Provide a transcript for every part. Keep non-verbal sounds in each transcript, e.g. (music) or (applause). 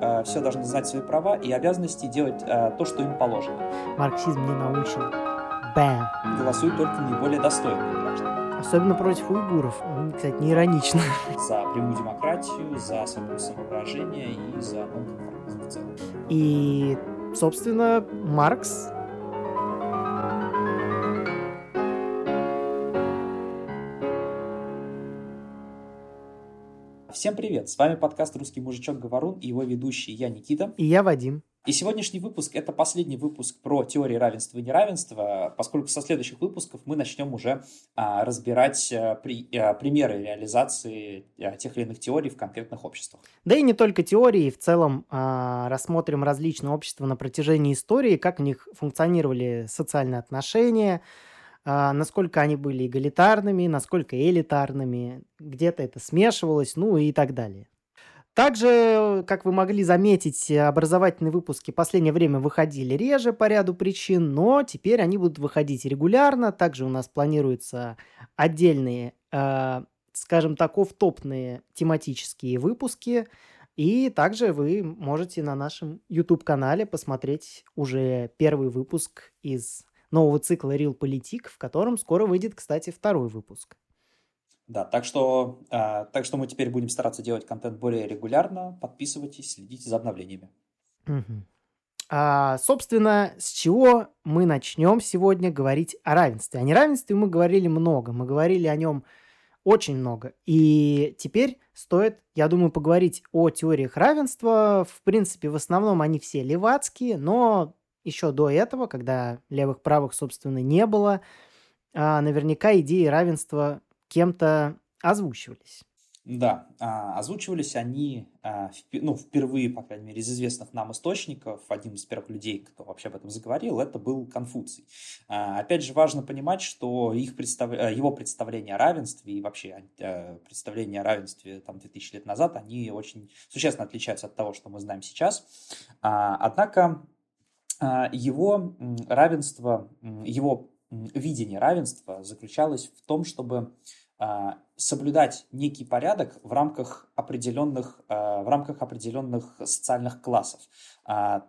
э, все должны знать свои права и обязанности делать э, то, что им положено. Марксизм не научен. Бэм. Голосуют только наиболее достойные граждане. Особенно против уйгуров. Кстати, не иронично. За прямую демократию, за свободу самовыражения и за нонконформизм в целом. И, собственно, Маркс Всем привет! С вами подкаст «Русский мужичок Говорун» и его ведущий я, Никита. И я, Вадим. И сегодняшний выпуск – это последний выпуск про теории равенства и неравенства, поскольку со следующих выпусков мы начнем уже а, разбирать а, при, а, примеры реализации а, тех или иных теорий в конкретных обществах. Да и не только теории, в целом а, рассмотрим различные общества на протяжении истории, как в них функционировали социальные отношения, насколько они были эгалитарными, насколько элитарными, где-то это смешивалось, ну и так далее. Также, как вы могли заметить, образовательные выпуски в последнее время выходили реже по ряду причин, но теперь они будут выходить регулярно. Также у нас планируются отдельные, э, скажем так, офтопные тематические выпуски. И также вы можете на нашем YouTube-канале посмотреть уже первый выпуск из нового цикла Real Politik, в котором скоро выйдет, кстати, второй выпуск. Да, так что, э, так что мы теперь будем стараться делать контент более регулярно. Подписывайтесь, следите за обновлениями. Угу. А, собственно, с чего мы начнем сегодня говорить о равенстве? О неравенстве мы говорили много, мы говорили о нем очень много. И теперь стоит, я думаю, поговорить о теориях равенства. В принципе, в основном они все левацкие, но еще до этого, когда левых-правых, собственно, не было, а, наверняка идеи равенства кем-то озвучивались. Да, а, озвучивались они а, ну, впервые, по крайней мере, из известных нам источников. Один из первых людей, кто вообще об этом заговорил, это был Конфуций. Опять же, важно понимать, что их представ... Э, его представление о равенстве и вообще э, представление о равенстве там, 2000 лет назад, они очень существенно отличаются от того, что мы знаем сейчас. Однако его равенство, его видение равенства заключалось в том, чтобы а, соблюдать некий порядок в рамках определенных, а, в рамках определенных социальных классов.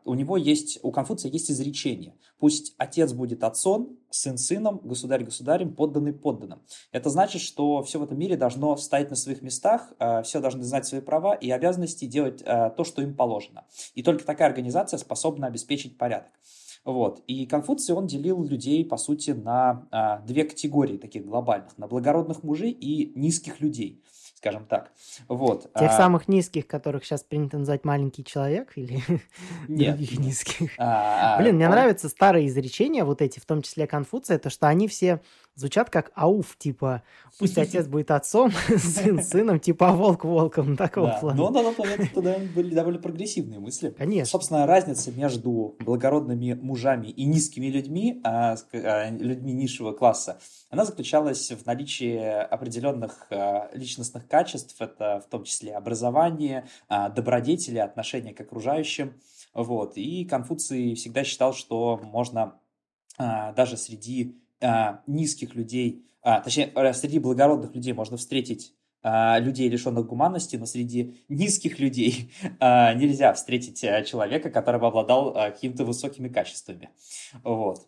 У него есть, у Конфуция есть изречение. Пусть отец будет отцом, сын сыном, государь государем, подданный подданным. Это значит, что все в этом мире должно стоять на своих местах, все должны знать свои права и обязанности делать то, что им положено. И только такая организация способна обеспечить порядок. Вот. И Конфуций, он делил людей, по сути, на а, две категории таких глобальных. На благородных мужей и низких людей скажем так. Вот. Тех а... самых низких, которых сейчас принято называть маленький человек или Нет. других низких. А, а, Блин, мне нравятся старые изречения, вот эти, в том числе Конфуция, то, что они все звучат как ауф, типа пусть отец будет отцом, (laughs) сын (laughs) сыном, типа а волк волком, такого да. плана. Но на тот момент тогда были довольно прогрессивные мысли. Конечно. Собственно, разница между благородными мужами и низкими людьми, а, а, людьми низшего класса, она заключалась в наличии определенных личностных качеств, это в том числе образование, добродетели, отношение к окружающим. Вот. И Конфуций всегда считал, что можно даже среди низких людей, а, точнее, э, среди благородных людей можно встретить а, людей, лишенных гуманности, но среди низких людей (laughs) а, нельзя встретить а, человека, который бы обладал а, какими-то высокими качествами. Вот.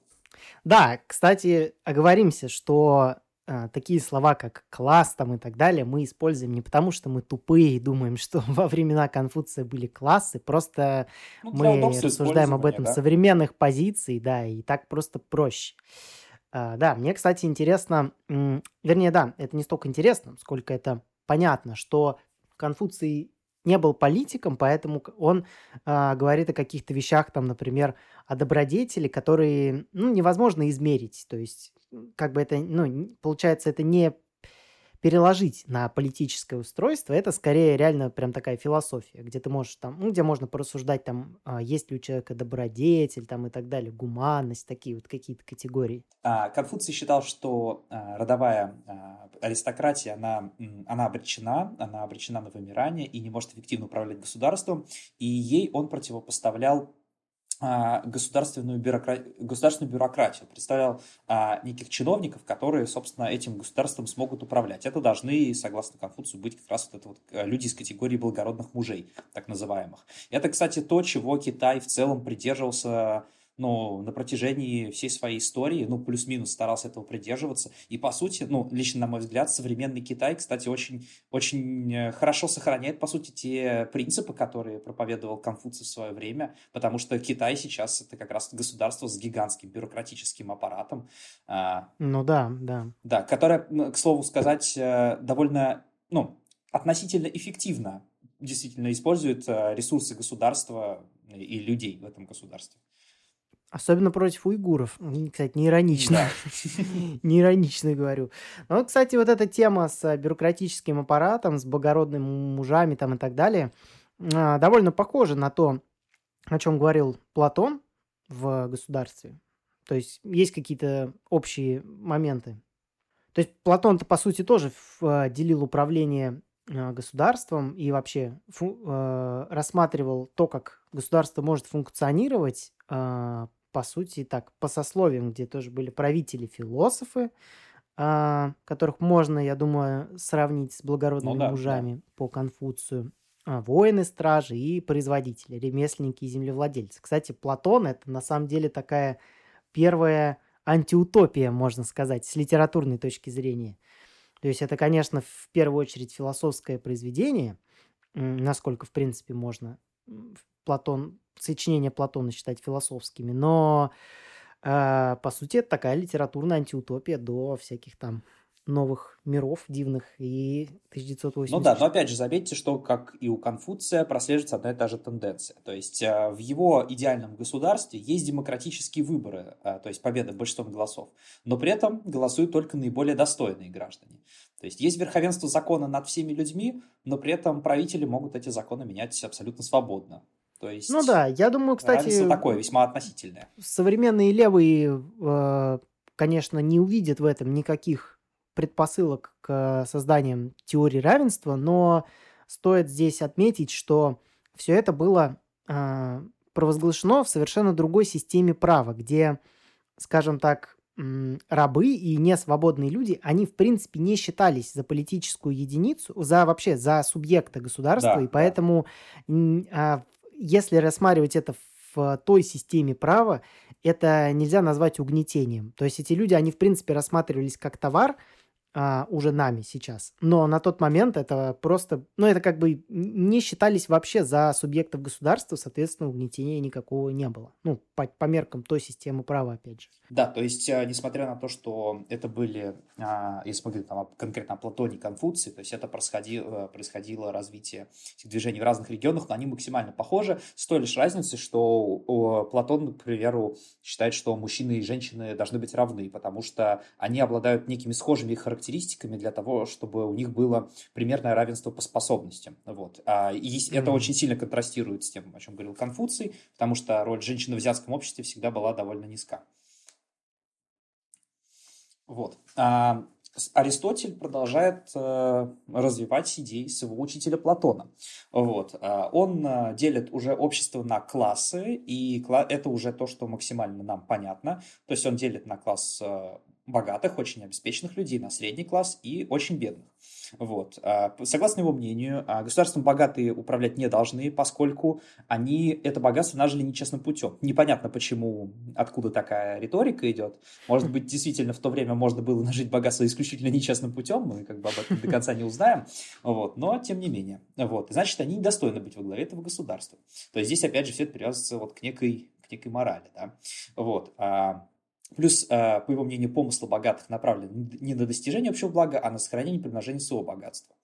Да, кстати, оговоримся, что а, такие слова, как класс там и так далее, мы используем не потому, что мы тупые и думаем, что (laughs) во времена Конфуция были классы, просто ну, мы рассуждаем об этом да? современных позиций, да, и так просто проще. А, да, мне, кстати, интересно, вернее, да, это не столько интересно, сколько это понятно, что Конфуций не был политиком, поэтому он э, говорит о каких-то вещах, там, например, о добродетели, которые ну, невозможно измерить. То есть, как бы это, ну, получается, это не переложить на политическое устройство, это скорее реально прям такая философия, где ты можешь там, ну, где можно порассуждать там, а, есть ли у человека добродетель там и так далее, гуманность, такие вот какие-то категории. А, Конфуций считал, что а, родовая аристократия, она, она обречена, она обречена на вымирание и не может эффективно управлять государством, и ей он противопоставлял государственную, бюрокра... государственную бюрократию, представлял а, неких чиновников, которые, собственно, этим государством смогут управлять. Это должны, согласно Конфуцию, быть как раз вот это вот э, люди из категории благородных мужей, так называемых. Это, кстати, то, чего Китай в целом придерживался ну, на протяжении всей своей истории, ну, плюс-минус старался этого придерживаться. И, по сути, ну, лично на мой взгляд, современный Китай, кстати, очень, очень э, хорошо сохраняет, по сути, те принципы, которые проповедовал Конфуций в свое время, потому что Китай сейчас это как раз государство с гигантским бюрократическим аппаратом. А, ну да, да. Да, которое, к слову сказать, э, довольно, ну, относительно эффективно действительно использует э, ресурсы государства и людей в этом государстве. Особенно против уйгуров. Кстати, не иронично. (laughs) не иронично говорю. Но, вот, кстати, вот эта тема с бюрократическим аппаратом, с благородными мужами там и так далее, а, довольно похожа на то, о чем говорил Платон в государстве. То есть есть какие-то общие моменты. То есть Платон-то, по сути, тоже а, делил управление а, государством и вообще рассматривал то, как государство может функционировать по сути, так, по сословиям, где тоже были правители-философы, а, которых можно, я думаю, сравнить с благородными ну, да, мужами да. по Конфуцию, а, воины, стражи и производители, ремесленники и землевладельцы. Кстати, Платон – это на самом деле такая первая антиутопия, можно сказать, с литературной точки зрения. То есть это, конечно, в первую очередь философское произведение, насколько, в принципе, можно Платон сочинения Платона считать философскими, но э, по сути это такая литературная антиутопия до всяких там новых миров дивных и 1980. Ну да, но опять же заметьте, что как и у Конфуция прослеживается одна и та же тенденция. То есть э, в его идеальном государстве есть демократические выборы, э, то есть победа большинством голосов, но при этом голосуют только наиболее достойные граждане. То есть есть верховенство закона над всеми людьми, но при этом правители могут эти законы менять абсолютно свободно. То есть, ну да, я думаю, кстати... такое весьма относительное. Современные левые, э, конечно, не увидят в этом никаких предпосылок к созданию теории равенства, но стоит здесь отметить, что все это было э, провозглашено в совершенно другой системе права, где, скажем так, рабы и несвободные люди, они, в принципе, не считались за политическую единицу, за вообще за субъекта государства, да, и поэтому да если рассматривать это в той системе права, это нельзя назвать угнетением. То есть эти люди, они в принципе рассматривались как товар, а, уже нами сейчас. Но на тот момент это просто, ну, это как бы не считались вообще за субъектов государства, соответственно, угнетения никакого не было. Ну, по, по меркам той системы права, опять же. Да, то есть, а, несмотря на то, что это были, а, если мы говорим там, конкретно о Платоне Конфуции, то есть это происходило, происходило развитие движений в разных регионах, но они максимально похожи, с той лишь разницей, что Платон, к примеру, считает, что мужчины и женщины должны быть равны, потому что они обладают некими схожими характеристиками характеристиками для того, чтобы у них было примерное равенство по способностям. Вот. А, и mm-hmm. это очень сильно контрастирует с тем, о чем говорил Конфуций, потому что роль женщины в азиатском обществе всегда была довольно низка. Вот. А, Аристотель продолжает э, развивать идеи своего учителя Платона. Вот. А, он э, делит уже общество на классы, и это уже то, что максимально нам понятно. То есть он делит на класс э, богатых, очень обеспеченных людей на средний класс и очень бедных. Вот. А, согласно его мнению, а, государством богатые управлять не должны, поскольку они это богатство нажили нечестным путем. Непонятно, почему, откуда такая риторика идет. Может быть, действительно в то время можно было нажить богатство исключительно нечестным путем, мы как бы об этом до конца не узнаем, вот. но тем не менее. Вот. Значит, они недостойны быть во главе этого государства. То есть здесь, опять же, все это привязывается вот к некой, к некой морали. Да? Вот. А, Плюс, э, по его мнению, помыслы богатых направлены не на достижение общего блага, а на сохранение и примножение своего богатства.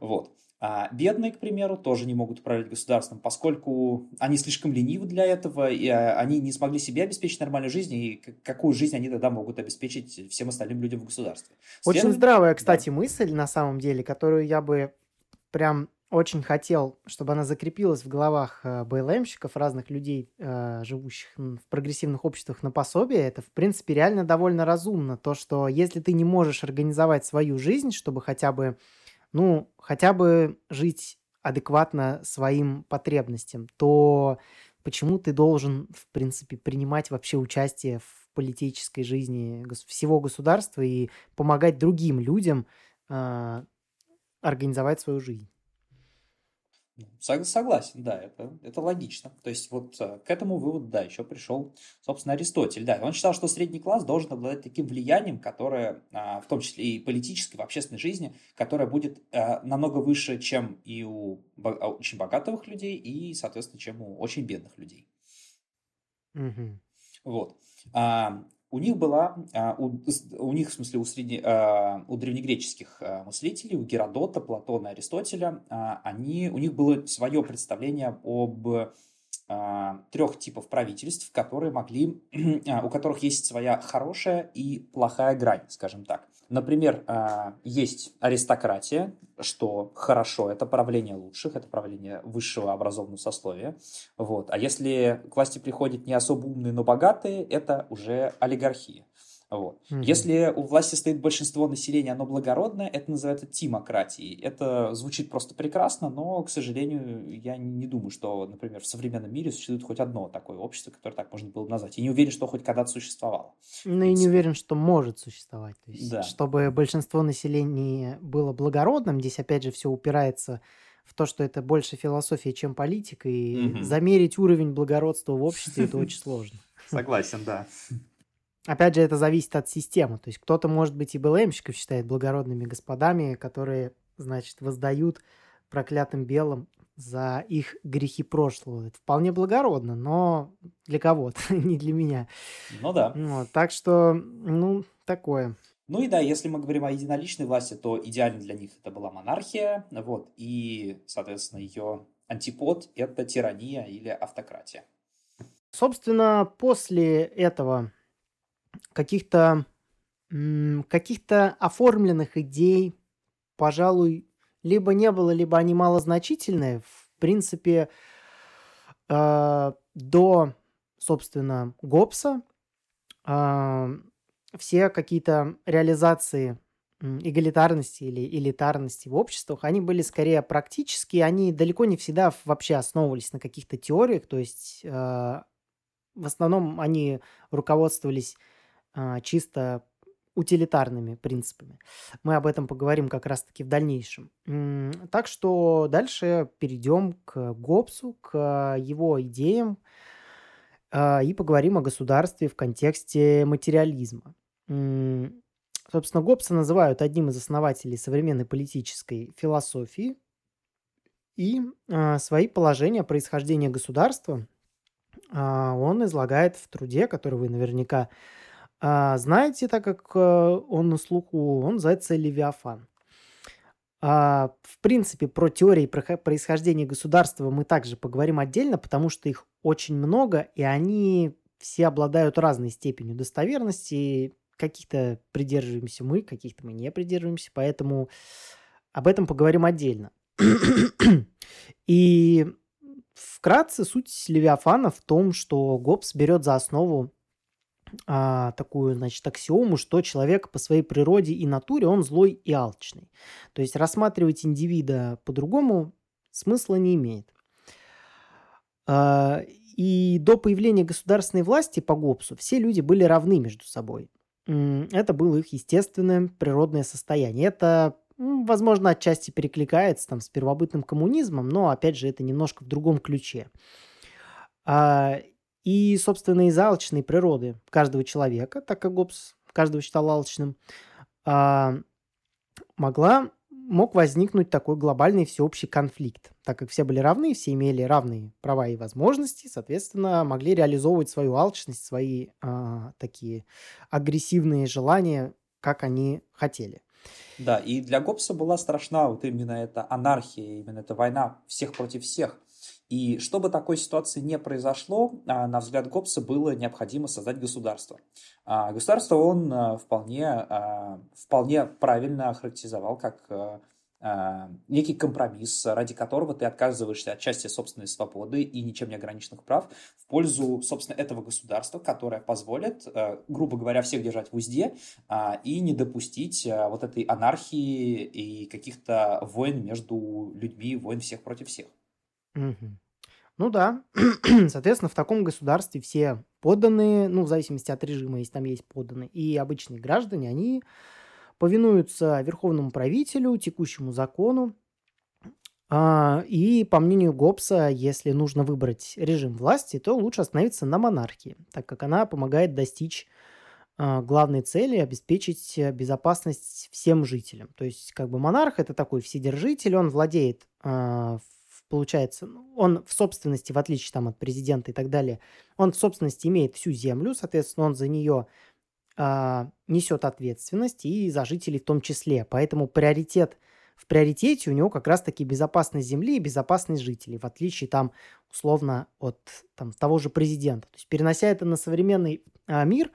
Вот. А бедные, к примеру, тоже не могут управлять государством, поскольку они слишком ленивы для этого, и э, они не смогли себе обеспечить нормальную жизнь, и какую жизнь они тогда могут обеспечить всем остальным людям в государстве. Очень здравая, кстати, да. мысль на самом деле, которую я бы прям очень хотел, чтобы она закрепилась в головах э, БЛМщиков, разных людей, э, живущих в прогрессивных обществах на пособие. Это, в принципе, реально довольно разумно. То, что если ты не можешь организовать свою жизнь, чтобы хотя бы, ну, хотя бы жить адекватно своим потребностям, то почему ты должен, в принципе, принимать вообще участие в политической жизни всего государства и помогать другим людям э, организовать свою жизнь? Согласен, да, это, это логично. То есть вот э, к этому выводу, да, еще пришел, собственно, Аристотель. Да, он считал, что средний класс должен обладать таким влиянием, которое, а, в том числе и политической, в общественной жизни, которое будет э, намного выше, чем и у а, очень богатых людей, и, соответственно, чем у очень бедных людей. Угу. Вот. А, у них была, а, у, у них, в смысле, у, среди, а, у древнегреческих а, мыслителей, у Геродота, Платона, Аристотеля, они, у них было свое представление об трех типов правительств, которые могли, (clears throat) у которых есть своя хорошая и плохая грань, скажем так. Например, а, есть аристократия, что хорошо, это правление лучших, это правление высшего образованного сословия. Вот. А если к власти приходят не особо умные, но богатые, это уже олигархия. Вот. Угу. Если у власти стоит большинство населения, оно благородное, это называется тимократией. Это звучит просто прекрасно, но, к сожалению, я не думаю, что, например, в современном мире существует хоть одно такое общество, которое так можно было бы назвать. И не уверен, что хоть когда-то существовало. Ну и не уверен, что может существовать. То есть, да. чтобы большинство населения было благородным, здесь опять же все упирается в то, что это больше философия, чем политика, и угу. замерить уровень благородства в обществе это очень сложно. Согласен, да. Опять же, это зависит от системы. То есть кто-то, может быть, и БЛМщиков считает благородными господами, которые, значит, воздают проклятым белым за их грехи прошлого. Это вполне благородно, но для кого-то, (laughs) не для меня. Ну да. Вот, так что, ну, такое. Ну и да, если мы говорим о единоличной власти, то идеально для них это была монархия, вот, и, соответственно, ее антипод – это тирания или автократия. Собственно, после этого каких-то каких-то оформленных идей, пожалуй, либо не было, либо они малозначительные. В принципе, э, до, собственно, Гоббса э, все какие-то реализации эгалитарности или элитарности в обществах, они были скорее практические, они далеко не всегда вообще основывались на каких-то теориях, то есть э, в основном они руководствовались чисто утилитарными принципами. Мы об этом поговорим как раз-таки в дальнейшем. Так что дальше перейдем к Гоббсу, к его идеям а, и поговорим о государстве в контексте материализма. Собственно, Гоббса называют одним из основателей современной политической философии, и а, свои положения о происхождении государства он излагает в труде, который вы наверняка а, знаете, так как э, он на слуху, он называется «Левиафан». А, в принципе, про теории происхождения государства мы также поговорим отдельно, потому что их очень много, и они все обладают разной степенью достоверности. Каких-то придерживаемся мы, каких-то мы не придерживаемся, поэтому об этом поговорим отдельно. (clears throat) И вкратце суть Левиафана в том, что Гоббс берет за основу а, такую, значит, аксиому, что человек по своей природе и натуре, он злой и алчный. То есть рассматривать индивида по-другому смысла не имеет. А, и до появления государственной власти по ГОПСу все люди были равны между собой. Это было их естественное природное состояние. Это, возможно, отчасти перекликается там, с первобытным коммунизмом, но, опять же, это немножко в другом ключе. А, и, собственно, из алчной природы каждого человека, так как Гоббс каждого считал алчным, а, могла, мог возникнуть такой глобальный всеобщий конфликт. Так как все были равны, все имели равные права и возможности, соответственно, могли реализовывать свою алчность, свои а, такие агрессивные желания, как они хотели. Да, и для Гоббса была страшна вот именно эта анархия, именно эта война всех против всех. И чтобы такой ситуации не произошло, а, на взгляд Гоббса было необходимо создать государство. А, государство он а, вполне, вполне правильно охарактеризовал как некий компромисс, ради которого ты отказываешься от части собственной свободы и ничем не ограниченных прав в пользу, собственно, этого государства, которое позволит, грубо говоря, всех держать в узде и не допустить вот этой анархии и каких-то войн между людьми, войн всех против всех. Мгм. Ну да, (clears throat) соответственно, в таком государстве все подданные, ну, в зависимости от режима, если там есть подданные, и обычные граждане, они повинуются верховному правителю, текущему закону, а, и по мнению Гоббса, если нужно выбрать режим власти, то лучше остановиться на монархии, так как она помогает достичь а, главной цели обеспечить безопасность всем жителям. То есть как бы монарх это такой вседержитель, он владеет, а, получается, ну, он в собственности, в отличие там от президента и так далее, он в собственности имеет всю землю, соответственно, он за нее несет ответственность и за жителей в том числе. Поэтому приоритет – в приоритете у него как раз-таки безопасность земли и безопасность жителей, в отличие там условно от там, того же президента. То есть перенося это на современный а, мир,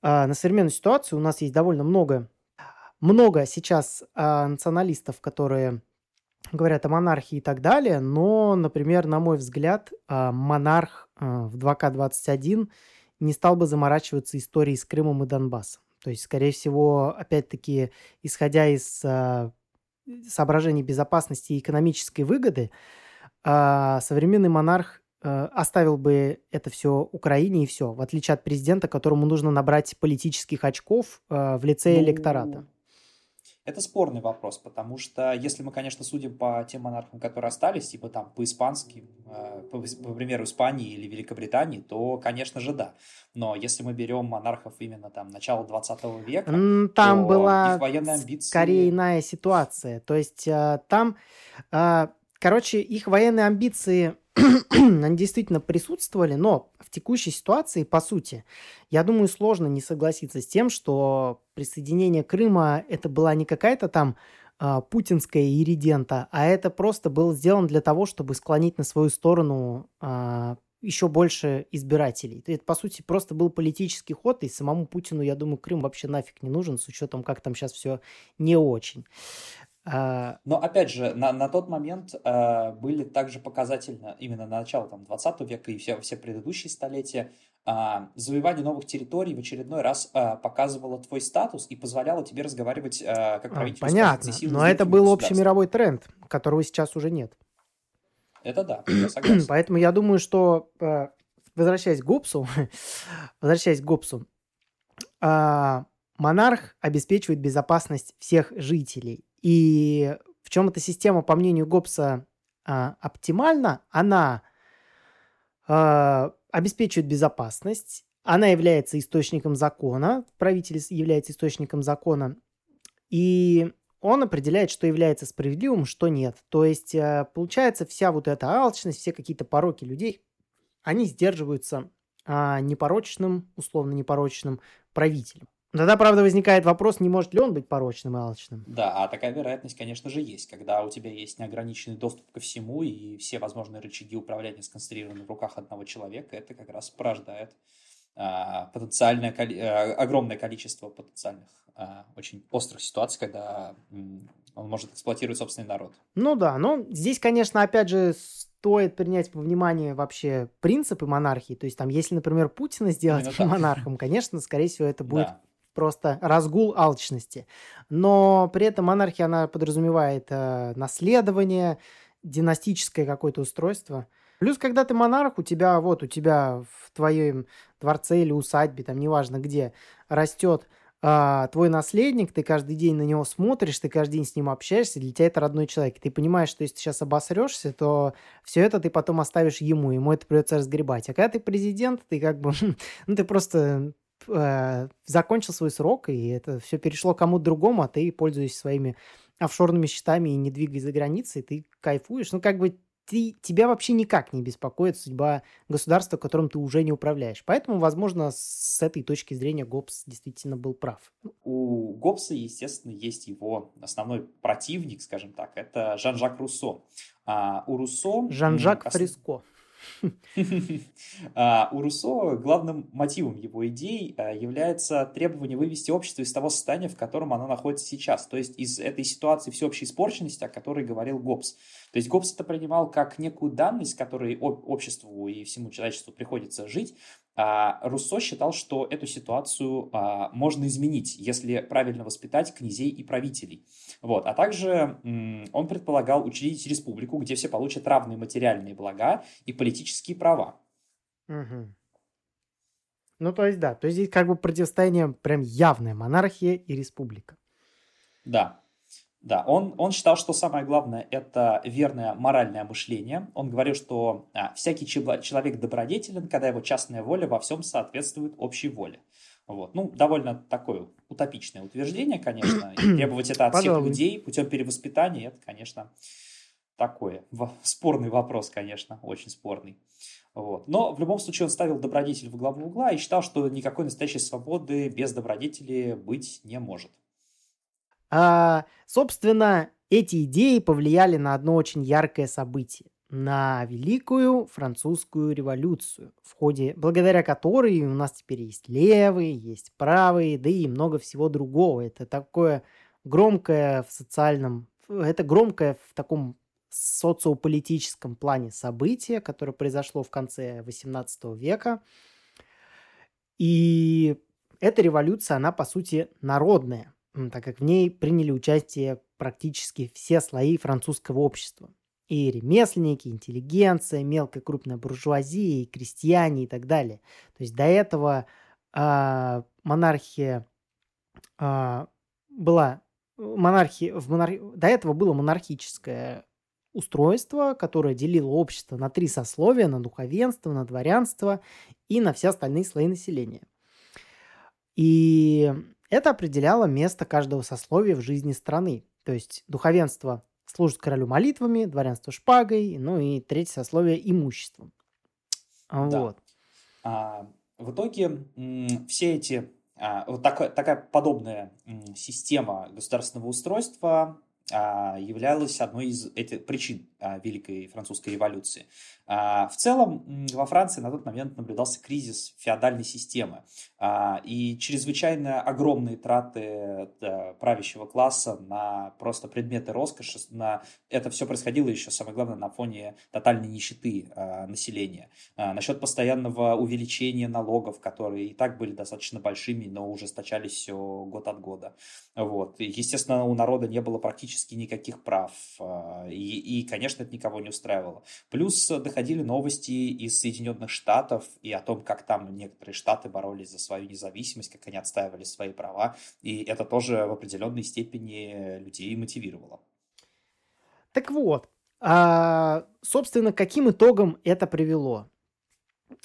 а, на современную ситуацию, у нас есть довольно много, много сейчас а, националистов, которые говорят о монархии и так далее, но, например, на мой взгляд, а, монарх а, в 2К21 не стал бы заморачиваться историей с Крымом и Донбассом. То есть, скорее всего, опять-таки, исходя из а, соображений безопасности и экономической выгоды, современный монарх оставил бы это все Украине и все, в отличие от президента, которому нужно набрать политических очков в лице ну, электората. Это спорный вопрос, потому что если мы, конечно, судим по тем монархам, которые остались, типа там по-испански, э, по, по примеру Испании или Великобритании, то, конечно же, да. Но если мы берем монархов именно там начала 20 века, там то была их военные амбиции... скорее иная ситуация. То есть э, там, э, короче, их военные амбиции (clears throat) они действительно присутствовали, но в текущей ситуации, по сути, я думаю, сложно не согласиться с тем, что присоединение Крыма это была не какая-то там э, путинская иридента, а это просто было сделано для того, чтобы склонить на свою сторону э, а, еще больше избирателей. Это, по сути, просто был политический ход, и самому Путину, я думаю, Крым вообще нафиг не нужен, с учетом, как там сейчас все не очень. А, Но опять же, на, на тот момент э, были также показательно именно на начало там, 20 века и все, все предыдущие столетия э, завоевание новых территорий в очередной раз э, показывало твой статус и позволяло тебе разговаривать э, как правитель. Понятно, но это был общий мировой тренд, которого сейчас уже нет. Это да, я согласен. (clears throat) Поэтому я думаю, что, э, возвращаясь к Гоббсу, (laughs) возвращаясь к Гоббсу, э, монарх обеспечивает безопасность всех жителей и в чем эта система, по мнению Гоббса, а, оптимальна? Она а, обеспечивает безопасность, она является источником закона, правитель является источником закона, и он определяет, что является справедливым, что нет. То есть, а, получается, вся вот эта алчность, все какие-то пороки людей, они сдерживаются а, непорочным, условно непорочным правителем. Тогда, правда, возникает вопрос, не может ли он быть порочным и алчным. Да, а такая вероятность, конечно же, есть. Когда у тебя есть неограниченный доступ ко всему, и все возможные рычаги управления сконцентрированы в руках одного человека, это как раз порождает а, потенциальное, а, огромное количество потенциальных а, очень острых ситуаций, когда м, он может эксплуатировать собственный народ. Ну да, но здесь, конечно, опять же, стоит принять во внимание вообще принципы монархии. То есть там, если, например, Путина сделать монархом, конечно, скорее всего, это будет да просто разгул алчности. Но при этом монархия, она подразумевает э, наследование, династическое какое-то устройство. Плюс, когда ты монарх, у тебя вот, у тебя в твоем дворце или усадьбе, там неважно где, растет а, твой наследник, ты каждый день на него смотришь, ты каждый день с ним общаешься, для тебя это родной человек. Ты понимаешь, что если ты сейчас обосрешься, то все это ты потом оставишь ему, ему это придется разгребать. А когда ты президент, ты как бы, (laughs) ну ты просто э, закончил свой срок, и это все перешло кому-то другому, а ты, пользуясь своими офшорными счетами и не двигаясь за границей, ты кайфуешь. Ну, как бы ты, тебя вообще никак не беспокоит судьба государства, которым ты уже не управляешь. Поэтому, возможно, с этой точки зрения Гоббс действительно был прав. У Гоббса, естественно, есть его основной противник, скажем так, это Жан-Жак Руссо. А у Руссо... Жан-Жак Фриско. А, у Руссо главным мотивом его идей а, является требование вывести общество из того состояния, в котором оно находится сейчас, то есть из этой ситуации всеобщей испорченности, о которой говорил Гоббс. То есть Гоббс это принимал как некую данность, которой обществу и всему человечеству приходится жить, Руссо считал, что эту ситуацию а, можно изменить, если правильно воспитать князей и правителей. Вот. А также он предполагал учредить республику, где все получат равные материальные блага и политические права. Угу. Ну, то есть, да, то есть здесь как бы противостояние прям явное, монархия и республика. Да, да, он, он считал, что самое главное – это верное моральное мышление. Он говорил, что а, всякий человек добродетелен, когда его частная воля во всем соответствует общей воле. Вот. Ну, довольно такое утопичное утверждение, конечно. И (clears throat) требовать это от всех людей путем перевоспитания – это, конечно, такое. Спорный вопрос, конечно, очень спорный. Вот. Но в любом случае он ставил добродетель в главу угла и считал, что никакой настоящей свободы без добродетели быть не может. А, собственно, эти идеи повлияли на одно очень яркое событие на Великую Французскую революцию, в ходе, благодаря которой у нас теперь есть левые, есть правые, да и много всего другого. Это такое громкое в социальном, это громкое в таком социополитическом плане событие, которое произошло в конце XVIII века. И эта революция, она по сути народная так как в ней приняли участие практически все слои французского общества. И ремесленники, интеллигенция, мелкая крупная буржуазия, и крестьяне и так далее. То есть до этого э, монархия э, была монархия в монар... до этого было монархическое устройство, которое делило общество на три сословия, на духовенство, на дворянство и на все остальные слои населения. И это определяло место каждого сословия в жизни страны. То есть духовенство служит королю молитвами, дворянство шпагой, ну и третье сословие имуществом. Да. Вот. А, в итоге все эти а, вот такая, такая подобная система государственного устройства являлась одной из этих причин а, Великой Французской революции. А, в целом во Франции на тот момент наблюдался кризис феодальной системы и чрезвычайно огромные траты правящего класса на просто предметы роскоши. На... Это все происходило еще, самое главное, на фоне тотальной нищеты населения. Насчет постоянного увеличения налогов, которые и так были достаточно большими, но ужесточались все год от года. Вот. естественно, у народа не было практически никаких прав. И, и, конечно, это никого не устраивало. Плюс доходили новости из Соединенных Штатов и о том, как там некоторые штаты боролись за свою независимость, как они отстаивали свои права. И это тоже в определенной степени людей мотивировало. Так вот, а, собственно, каким итогом это привело?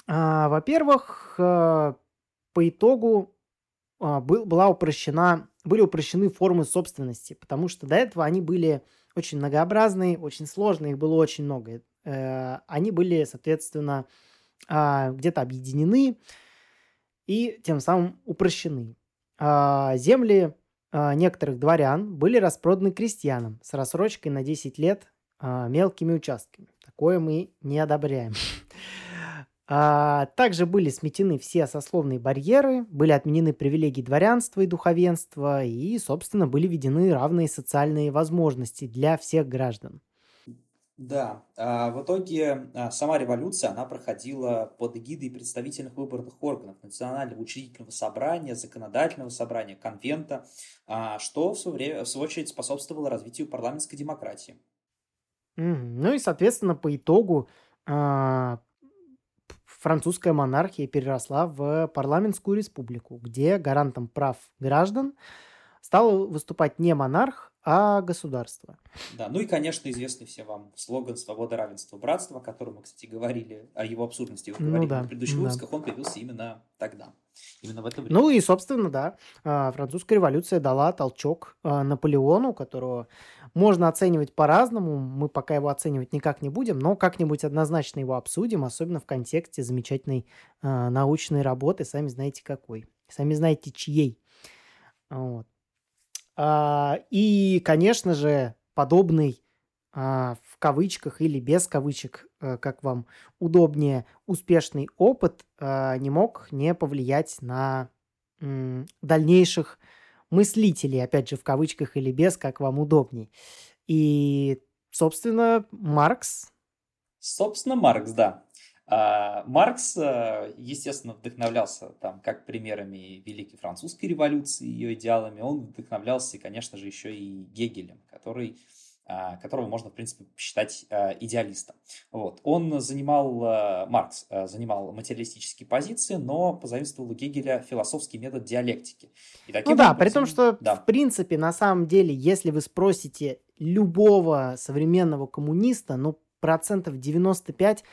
А, во-первых, а, по итогу был, была упрощена, были упрощены формы собственности, потому что до этого они были очень многообразные, очень сложные, их было очень много. Э, они были, соответственно, а, где-то объединены и тем самым упрощены. А, земли а, некоторых дворян были распроданы крестьянам с рассрочкой на 10 лет мелкими участками. Такое мы не одобряем. А, также были сметены все сословные барьеры, были отменены привилегии дворянства и духовенства, и, собственно, были введены равные социальные возможности для всех граждан. Да, а в итоге а, сама революция, она проходила под эгидой представительных выборных органов, Национального учредительного собрания, Законодательного собрания, Конвента, а, что в свое, время, в свою очередь способствовало развитию парламентской демократии. Ну и, соответственно, по итогу французская монархия переросла в парламентскую республику, где гарантом прав граждан стал выступать не монарх, а государство. Да, ну и, конечно, известный всем вам слоган «Свобода, равенство, братство», о котором мы, кстати, говорили, о его абсурдности вы говорили ну, да, на предыдущих да. выпусках, он появился именно тогда. Именно в это время. Ну и, собственно, да, а, французская революция дала толчок а, Наполеону, которого можно оценивать по-разному. Мы пока его оценивать никак не будем, но как-нибудь однозначно его обсудим, особенно в контексте замечательной э, научной работы, сами знаете какой. Сами знаете чьей. Вот. А, и, конечно же, подобный а, в кавычках или без кавычек, а, как вам удобнее, успешный опыт а, не мог не повлиять на дальнейших мыслителей, опять же, в кавычках или без, как вам удобней. И, собственно, Маркс. Собственно, Маркс, да. А, Маркс, э, естественно, вдохновлялся там как примерами Великой Французской революции, ее идеалами, он вдохновлялся, конечно же, еще и Гегелем, который которого можно, в принципе, считать а, идеалистом. Вот. Он занимал, Маркс занимал материалистические позиции, но позаимствовал у Гегеля философский метод диалектики. И ну да, образом, при том, что, да. в принципе, на самом деле, если вы спросите любого современного коммуниста, ну, процентов 95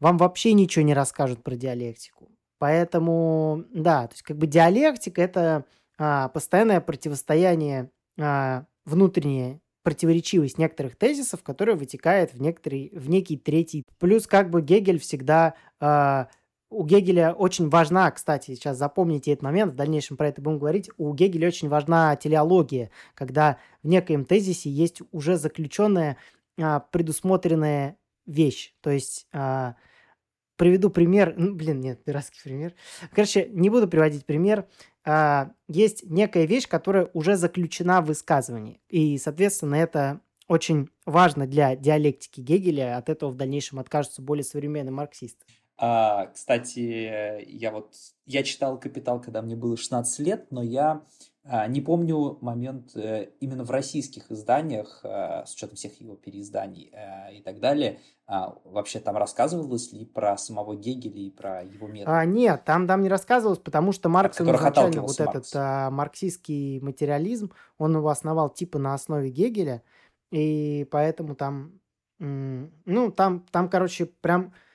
вам вообще ничего не расскажут про диалектику. Поэтому, да, то есть как бы диалектика – это а, постоянное противостояние, а, внутренняя противоречивость некоторых тезисов, которая вытекает в, некоторый, в некий третий. Плюс как бы Гегель всегда а, у Гегеля очень важна, кстати, сейчас запомните этот момент, в дальнейшем про это будем говорить, у Гегеля очень важна телеология, когда в некоем тезисе есть уже заключенная а, предусмотренная вещь. То есть а, приведу пример, ну, блин, нет, дурацкий пример. Короче, не буду приводить пример. А, есть некая вещь, которая уже заключена в высказывании. И, соответственно, это очень важно для диалектики Гегеля. От этого в дальнейшем откажутся более современные марксисты. А, кстати, я вот я читал «Капитал», когда мне было 16 лет, но я не помню момент э, именно в российских изданиях, а, с учетом всех его переизданий а, и так далее, вообще там рассказывалось ли про самого Гегеля и про его метод? А, нет, там, там не рассказывалось, потому что Маркс изначально вот Маркс. этот а, марксистский материализм, он его основал типа на основе Гегеля, и поэтому там, ну, там, там, короче, прям а,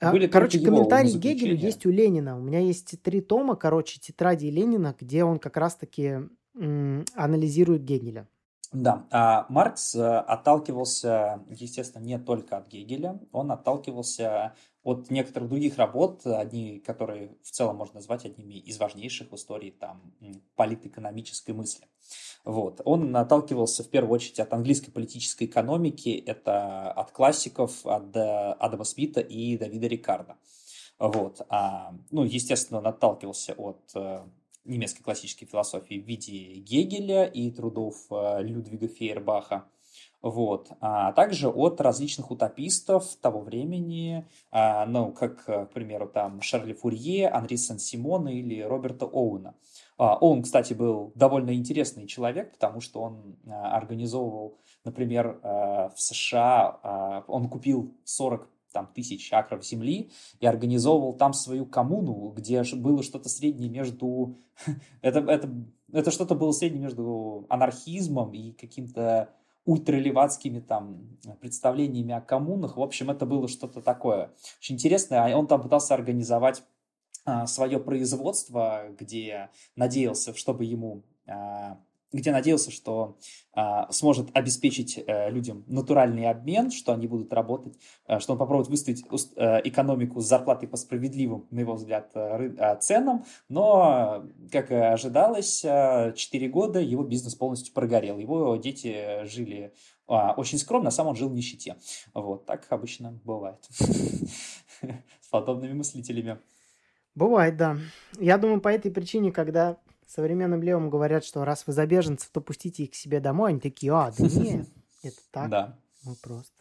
Были короче, комментарий Гегелю есть у Ленина. У меня есть три тома, короче, тетради Ленина, где он как раз-таки анализирует Гегеля. Да, а Маркс э, отталкивался, естественно, не только от Гегеля, он отталкивался от некоторых других работ, одни, которые в целом можно назвать одними из важнейших в истории там, политэкономической мысли. Вот. Он отталкивался в первую очередь от английской политической экономики, это от классиков, от Адама Смита и Давида Рикарда. Вот. А, ну, естественно, он отталкивался от э, немецкой классической философии в виде Гегеля и трудов э, Людвига Фейербаха. Вот. А также от различных утопистов того времени, а, ну, как, к примеру, там Шарли Фурье, Анри Сен-Симона или Роберта Оуэна. А, он, кстати, был довольно интересный человек, потому что он а, организовывал, например, а, в США, он купил 40 там, тысяч акров земли и организовывал там свою коммуну, где было что-то среднее между... (laughs) это, это, это что-то было среднее между анархизмом и каким-то ультралеватскими там представлениями о коммунах. В общем, это было что-то такое очень интересное. Он там пытался организовать свое производство, где надеялся, чтобы ему а, где надеялся, что а, сможет обеспечить а, людям натуральный обмен, что они будут работать, а, что он попробует выставить а, экономику с зарплатой по справедливым, на его взгляд, а, ценам, но, как и ожидалось, а, 4 года его бизнес полностью прогорел, его дети жили а, очень скромно, а сам он жил в нищете. Вот, так обычно бывает (laughs) с подобными мыслителями. Бывает, да. Я думаю, по этой причине, когда современным левым говорят, что раз вы за беженцев, то пустите их к себе домой, они такие, а, да нет, это (laughs) так. Да. Мы просто.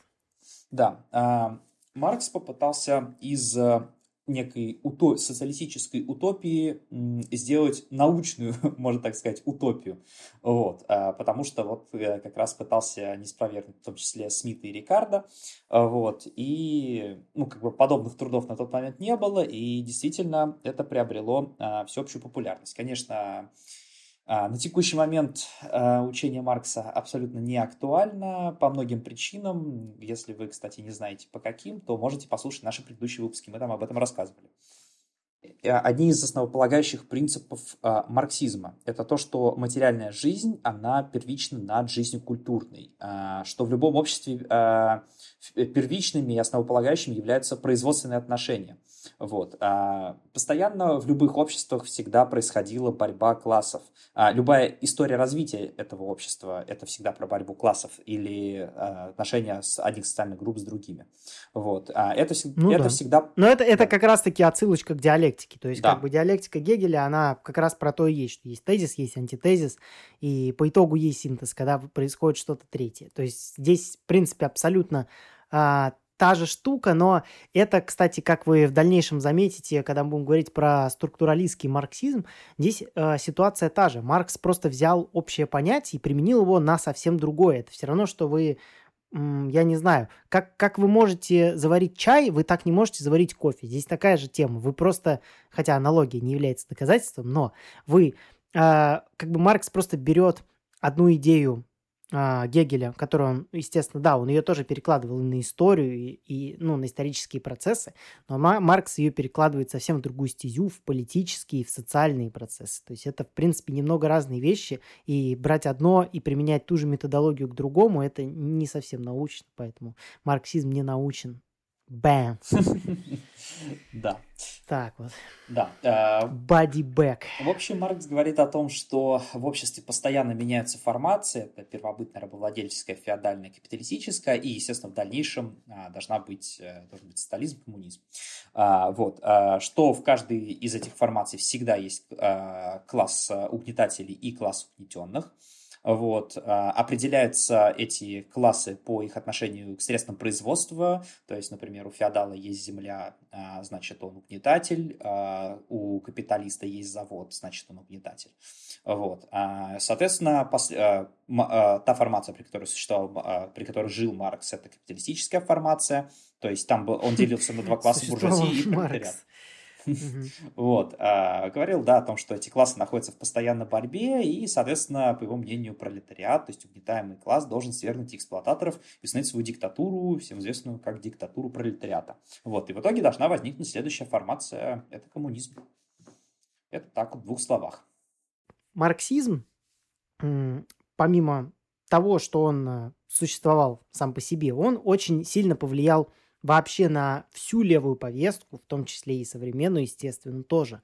Да. А, Маркс попытался из э, некой уто- социалистической утопии сделать научную, (laughs) можно так сказать, утопию. Вот. А, потому что вот э, как раз пытался не в том числе Смита и Рикардо. А, вот. И ну, как бы подобных трудов на тот момент не было, и действительно это приобрело а, всеобщую популярность. Конечно, на текущий момент а, учение Маркса абсолютно не актуально по многим причинам. Если вы, кстати, не знаете по каким, то можете послушать наши предыдущие выпуски, мы там об этом рассказывали. Э, одни из основополагающих принципов а, марксизма – это то, что материальная жизнь, она первична над жизнью культурной, а, что в любом обществе а, первичными и основополагающими являются производственные отношения. Вот. А, постоянно в любых обществах всегда происходила борьба классов. А, любая история развития этого общества – это всегда про борьбу классов или а, отношения с одних социальных групп с другими. Вот. Это, ну, это да. всегда… Но это, это как раз-таки отсылочка к диалектике. То есть да. как бы диалектика Гегеля, она как раз про то и есть, что есть тезис, есть антитезис, и по итогу есть синтез, когда происходит что-то третье. То есть здесь, в принципе, абсолютно а, та же штука, но это, кстати, как вы в дальнейшем заметите, когда мы будем говорить про структуралистский марксизм, здесь э, ситуация та же. Маркс просто взял общее понятие и применил его на совсем другое. Это все равно, что вы, я не знаю, как, как вы можете заварить чай, вы так не можете заварить кофе. Здесь такая же тема. Вы просто, хотя аналогия не является доказательством, но вы, э, как бы Маркс просто берет одну идею а, Гегеля, которую он, естественно, да, он ее тоже перекладывал на историю и, и ну, на исторические процессы, но Маркс ее перекладывает совсем в другую стезю, в политические, в социальные процессы. То есть это, в принципе, немного разные вещи, и брать одно и применять ту же методологию к другому, это не совсем научно, поэтому марксизм не научен. Бэм. Да. Так вот. Да. Э, back. В общем, Маркс говорит о том, что в обществе постоянно меняются формации. Это первобытная, рабовладельческая, феодальная, капиталистическая. И, естественно, в дальнейшем а, должна быть, э, должен быть социализм, коммунизм. Вот. Что в каждой из этих формаций всегда есть класс угнетателей и класс угнетенных. Вот. А, определяются эти классы по их отношению к средствам производства. То есть, например, у феодала есть земля, а, значит, он угнетатель. А, у капиталиста есть завод, значит, он угнетатель. Вот. Соответственно, та формация, при которой существовал, при которой жил Маркс, это капиталистическая формация. То есть там он делился на два класса (laughs) буржуазии и пролетариат. (laughs) Вот. А, говорил, да, о том, что эти классы находятся в постоянной борьбе, и, соответственно, по его мнению, пролетариат, то есть угнетаемый класс, должен свергнуть эксплуататоров и установить свою диктатуру, всем известную как диктатуру пролетариата. Вот. И в итоге должна возникнуть следующая формация – это коммунизм. Это так, в двух словах. Марксизм, помимо того, что он э, существовал сам по себе, он очень сильно повлиял вообще на всю левую повестку, в том числе и современную, естественно, тоже.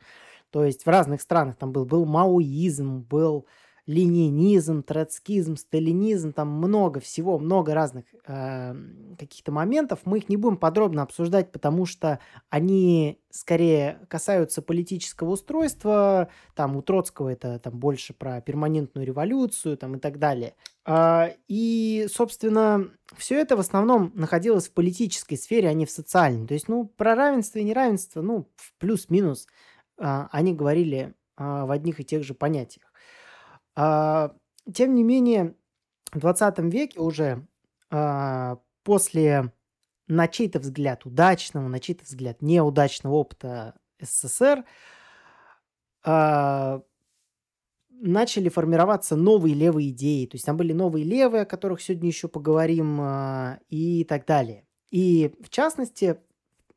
То есть в разных странах там был, был маоизм, был ленинизм, троцкизм, сталинизм, там много всего, много разных э, каких-то моментов. Мы их не будем подробно обсуждать, потому что они скорее касаются политического устройства. Там у Троцкого это там больше про перманентную революцию там, и так далее. Э, и, собственно, все это в основном находилось в политической сфере, а не в социальной. То есть, ну, про равенство и неравенство, ну, плюс-минус, э, они говорили э, в одних и тех же понятиях. А, тем не менее, в 20 веке уже а, после на чей-то взгляд удачного, на чей-то взгляд неудачного опыта СССР а, начали формироваться новые левые идеи. То есть там были новые левые, о которых сегодня еще поговорим, и так далее. И в частности,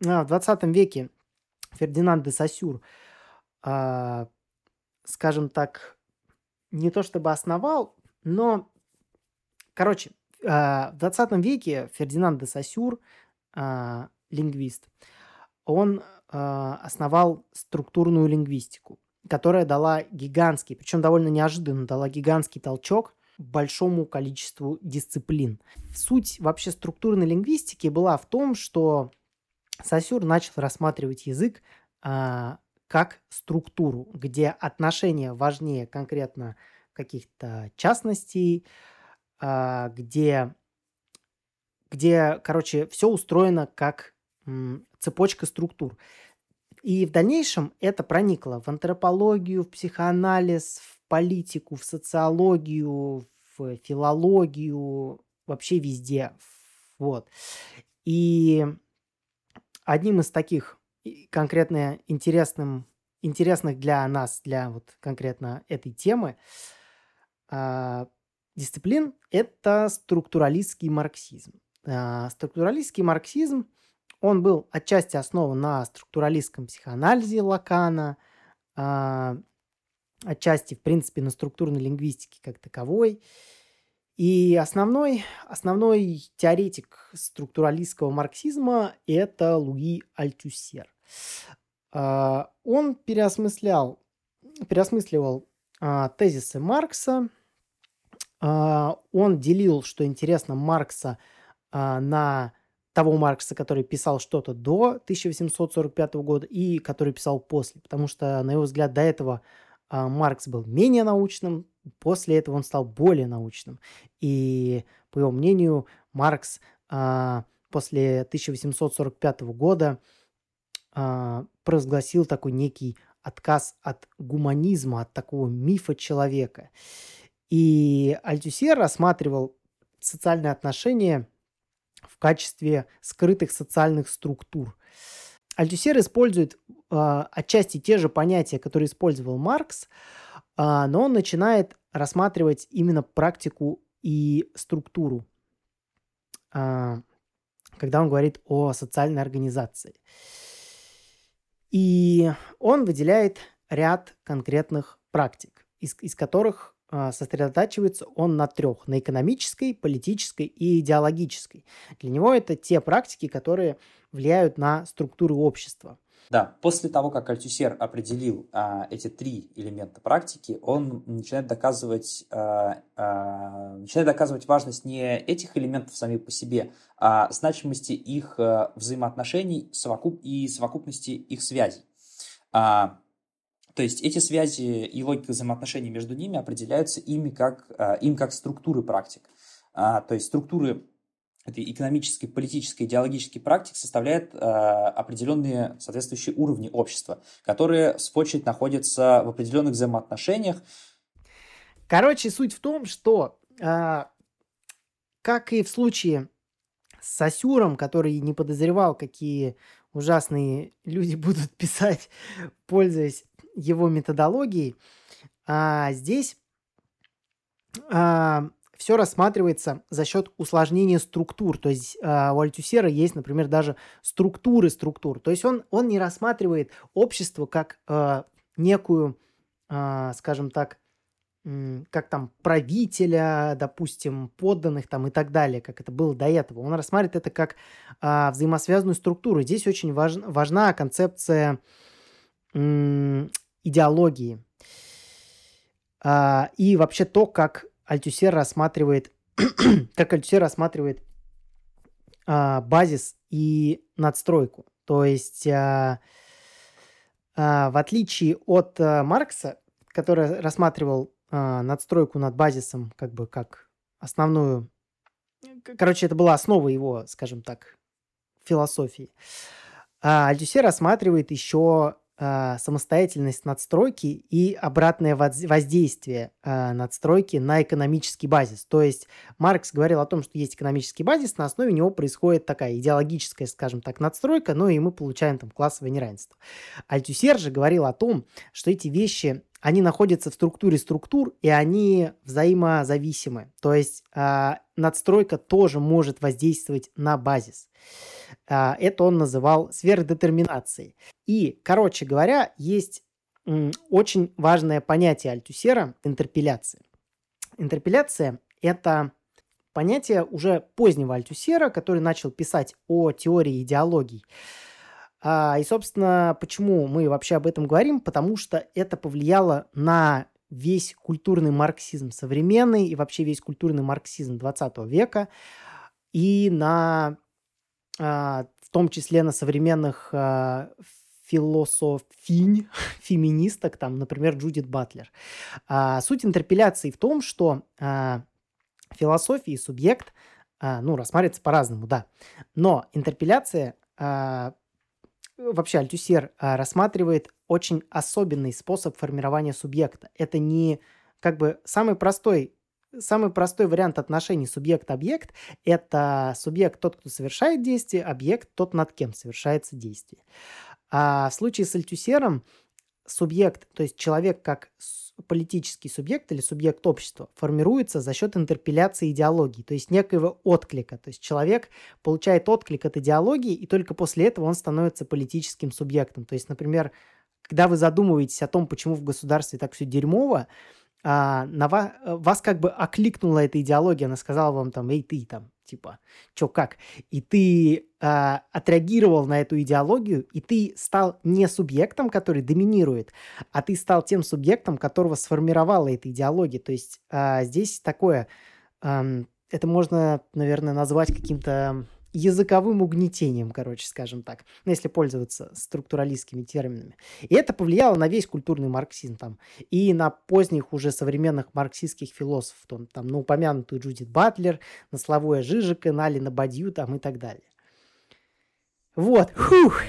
в 20 веке Фердинанд де Сассюр, скажем так, не то чтобы основал, но, короче, а, в 20 веке Фердинанд де Сассюр, а, лингвист, он а, основал структурную лингвистику, которая дала гигантский, причем довольно неожиданно, дала гигантский толчок большому количеству дисциплин. Суть вообще структурной лингвистики была в том, что Сосюр начал рассматривать язык как структуру, где отношения важнее конкретно каких-то частностей, а, где, где, короче, все устроено как цепочка структур. И в дальнейшем это проникло в антропологию, в психоанализ, в политику, в социологию, в филологию, вообще везде. Вот. И одним из таких конкретно интересным, интересных для нас, для вот конкретно этой темы, э, дисциплин – это структуралистский марксизм. Э, структуралистский марксизм, он был отчасти основан на структуралистском психоанализе Лакана, э, отчасти, в принципе, на структурной лингвистике как таковой. И основной, основной теоретик структуралистского марксизма – это Луи Альтюсер. А, он переосмыслял, переосмысливал а, тезисы Маркса. А, он делил, что интересно, Маркса на того Маркса, который писал что-то до 1845 года и который писал после. Потому что, на его взгляд, до этого Маркс был менее научным, после этого он стал более научным. И, по его мнению, Маркс после 1845 года э, провозгласил такой некий отказ от гуманизма, от такого мифа человека. И Альтюсер рассматривал социальные отношения в качестве скрытых социальных структур. Альтюсер использует э, отчасти те же понятия, которые использовал Маркс, э, но он начинает рассматривать именно практику и структуру, э, когда он говорит о социальной организации. И он выделяет ряд конкретных практик, из, из которых а, сосредотачивается он на трех. На экономической, политической и идеологической. Для него это те практики, которые влияют на структуру общества. Да, после того, как Альтюсер определил а, эти три элемента практики, он начинает доказывать, а, а, начинает доказывать важность не этих элементов сами по себе, а значимости их а, взаимоотношений совокуп, и совокупности их связей. А, то есть эти связи и логика взаимоотношений между ними определяются ими как, а, им как структуры практик. А, то есть структуры этой экономической, политической, идеологической практик составляют а, определенные соответствующие уровни общества, которые, в свою очередь, находятся в определенных взаимоотношениях. Короче, суть в том, что, как и в случае с Сосюром, который не подозревал, какие ужасные люди (laughs) будут писать, пользуясь его методологией, а здесь а, все рассматривается за счет усложнения структур. То есть а, у Альтюсера есть, например, даже структуры структур. То есть он, он не рассматривает общество как а, некую, а, скажем так, как там правителя, допустим, подданных там и так далее, как это было до этого. Он рассматривает это как а, взаимосвязанную структуру. Здесь очень важ, важна концепция идеологии. А, и вообще то, как Альтюсер рассматривает, (clears throat) как Альтюсер рассматривает а, базис и надстройку. То есть, а, а, в отличие от а, Маркса, который рассматривал а, надстройку над базисом как бы как основную... Короче, это была основа его, скажем так, философии. А Альтюсер рассматривает еще э, самостоятельность надстройки и обратное воздействие э, надстройки на экономический базис. То есть Маркс говорил о том, что есть экономический базис, на основе него происходит такая идеологическая, скажем так, надстройка, ну и мы получаем там классовое неравенство. Альтюсер же говорил о том, что эти вещи они находятся в структуре структур, и они взаимозависимы. То есть э, надстройка тоже может воздействовать на базис. Э, это он называл сверхдетерминацией. И, короче говоря, есть очень важное понятие Альтюсера – интерпеляция. Интерпеляция – это понятие уже позднего Альтюсера, который начал писать о теории идеологий. А, и, собственно, почему мы вообще об этом говорим? Потому что это повлияло на весь культурный марксизм современный и вообще весь культурный марксизм 20 века и на, а, в том числе на современных а, философинь, (laughs) феминисток, там, например, Джудит Батлер. А, суть интерпеляции в том, что философия и субъект, ну, рассматривается по-разному, да, но интерпеляция вообще Альтюсер а, рассматривает очень особенный способ формирования субъекта. Это не как бы самый простой самый простой вариант отношений субъект-объект – это субъект тот, кто совершает действие, объект тот, над кем совершается действие. А в случае с Альтюсером субъект, то есть человек как политический субъект или субъект общества формируется за счет интерпеляции идеологии, то есть некоего отклика. То есть человек получает отклик от идеологии, и только после этого он становится политическим субъектом. То есть, например, когда вы задумываетесь о том, почему в государстве так все дерьмово, а, на вас, вас как бы окликнула эта идеология, она сказала вам там, эй, ты там, типа, чё, как? И ты э, отреагировал на эту идеологию, и ты стал не субъектом, который доминирует, а ты стал тем субъектом, которого сформировала эта идеология. То есть э, здесь такое, э, это можно, наверное, назвать каким-то языковым угнетением, короче, скажем так, ну, если пользоваться структуралистскими терминами. И это повлияло на весь культурный марксизм там, и на поздних уже современных марксистских философов, там, там на упомянутую Джудит Батлер, на Славоя Жижика, на Алина Бадью там, и так далее. Вот, фух,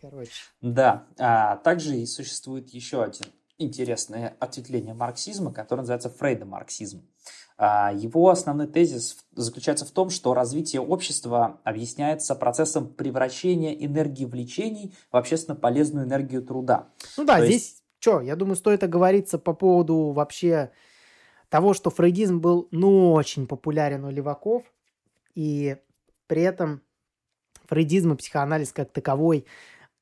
короче. Да, а также и существует еще один интересное ответвление марксизма, которое называется фрейдомарксизм. А, его основной тезис заключается в том, что развитие общества объясняется процессом превращения энергии влечений в общественно полезную энергию труда. Ну да, То здесь есть... что, я думаю, стоит оговориться по поводу вообще того, что фрейдизм был, ну, очень популярен у леваков, и при этом фрейдизм и психоанализ как таковой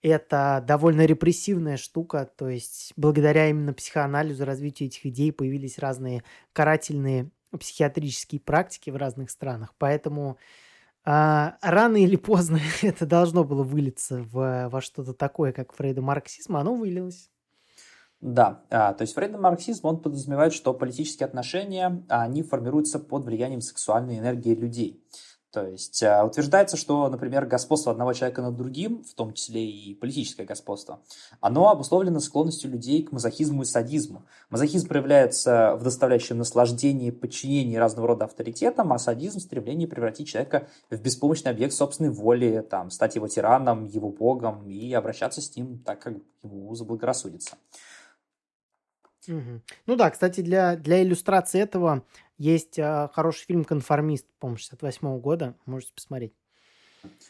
это довольно репрессивная штука, то есть благодаря именно психоанализу, развитию этих идей появились разные карательные психиатрические практики в разных странах, поэтому а, рано или поздно (laughs) это должно было вылиться в, во что-то такое, как фрейдомарксизм, оно вылилось. Да, а, то есть фрейдомарксизм, он подразумевает, что политические отношения, они формируются под влиянием сексуальной энергии людей. То есть а, утверждается, что, например, господство одного человека над другим, в том числе и политическое господство, оно обусловлено склонностью людей к мазохизму и садизму. Мазохизм проявляется в доставляющем наслаждении, подчинении разного рода авторитетам, а садизм – в стремлении превратить человека в беспомощный объект собственной воли, там, стать его тираном, его богом и обращаться с ним так, как ему заблагорассудится. Угу. Ну да, кстати, для, для иллюстрации этого есть э, хороший фильм «Конформист», по-моему, 68 года. Можете посмотреть.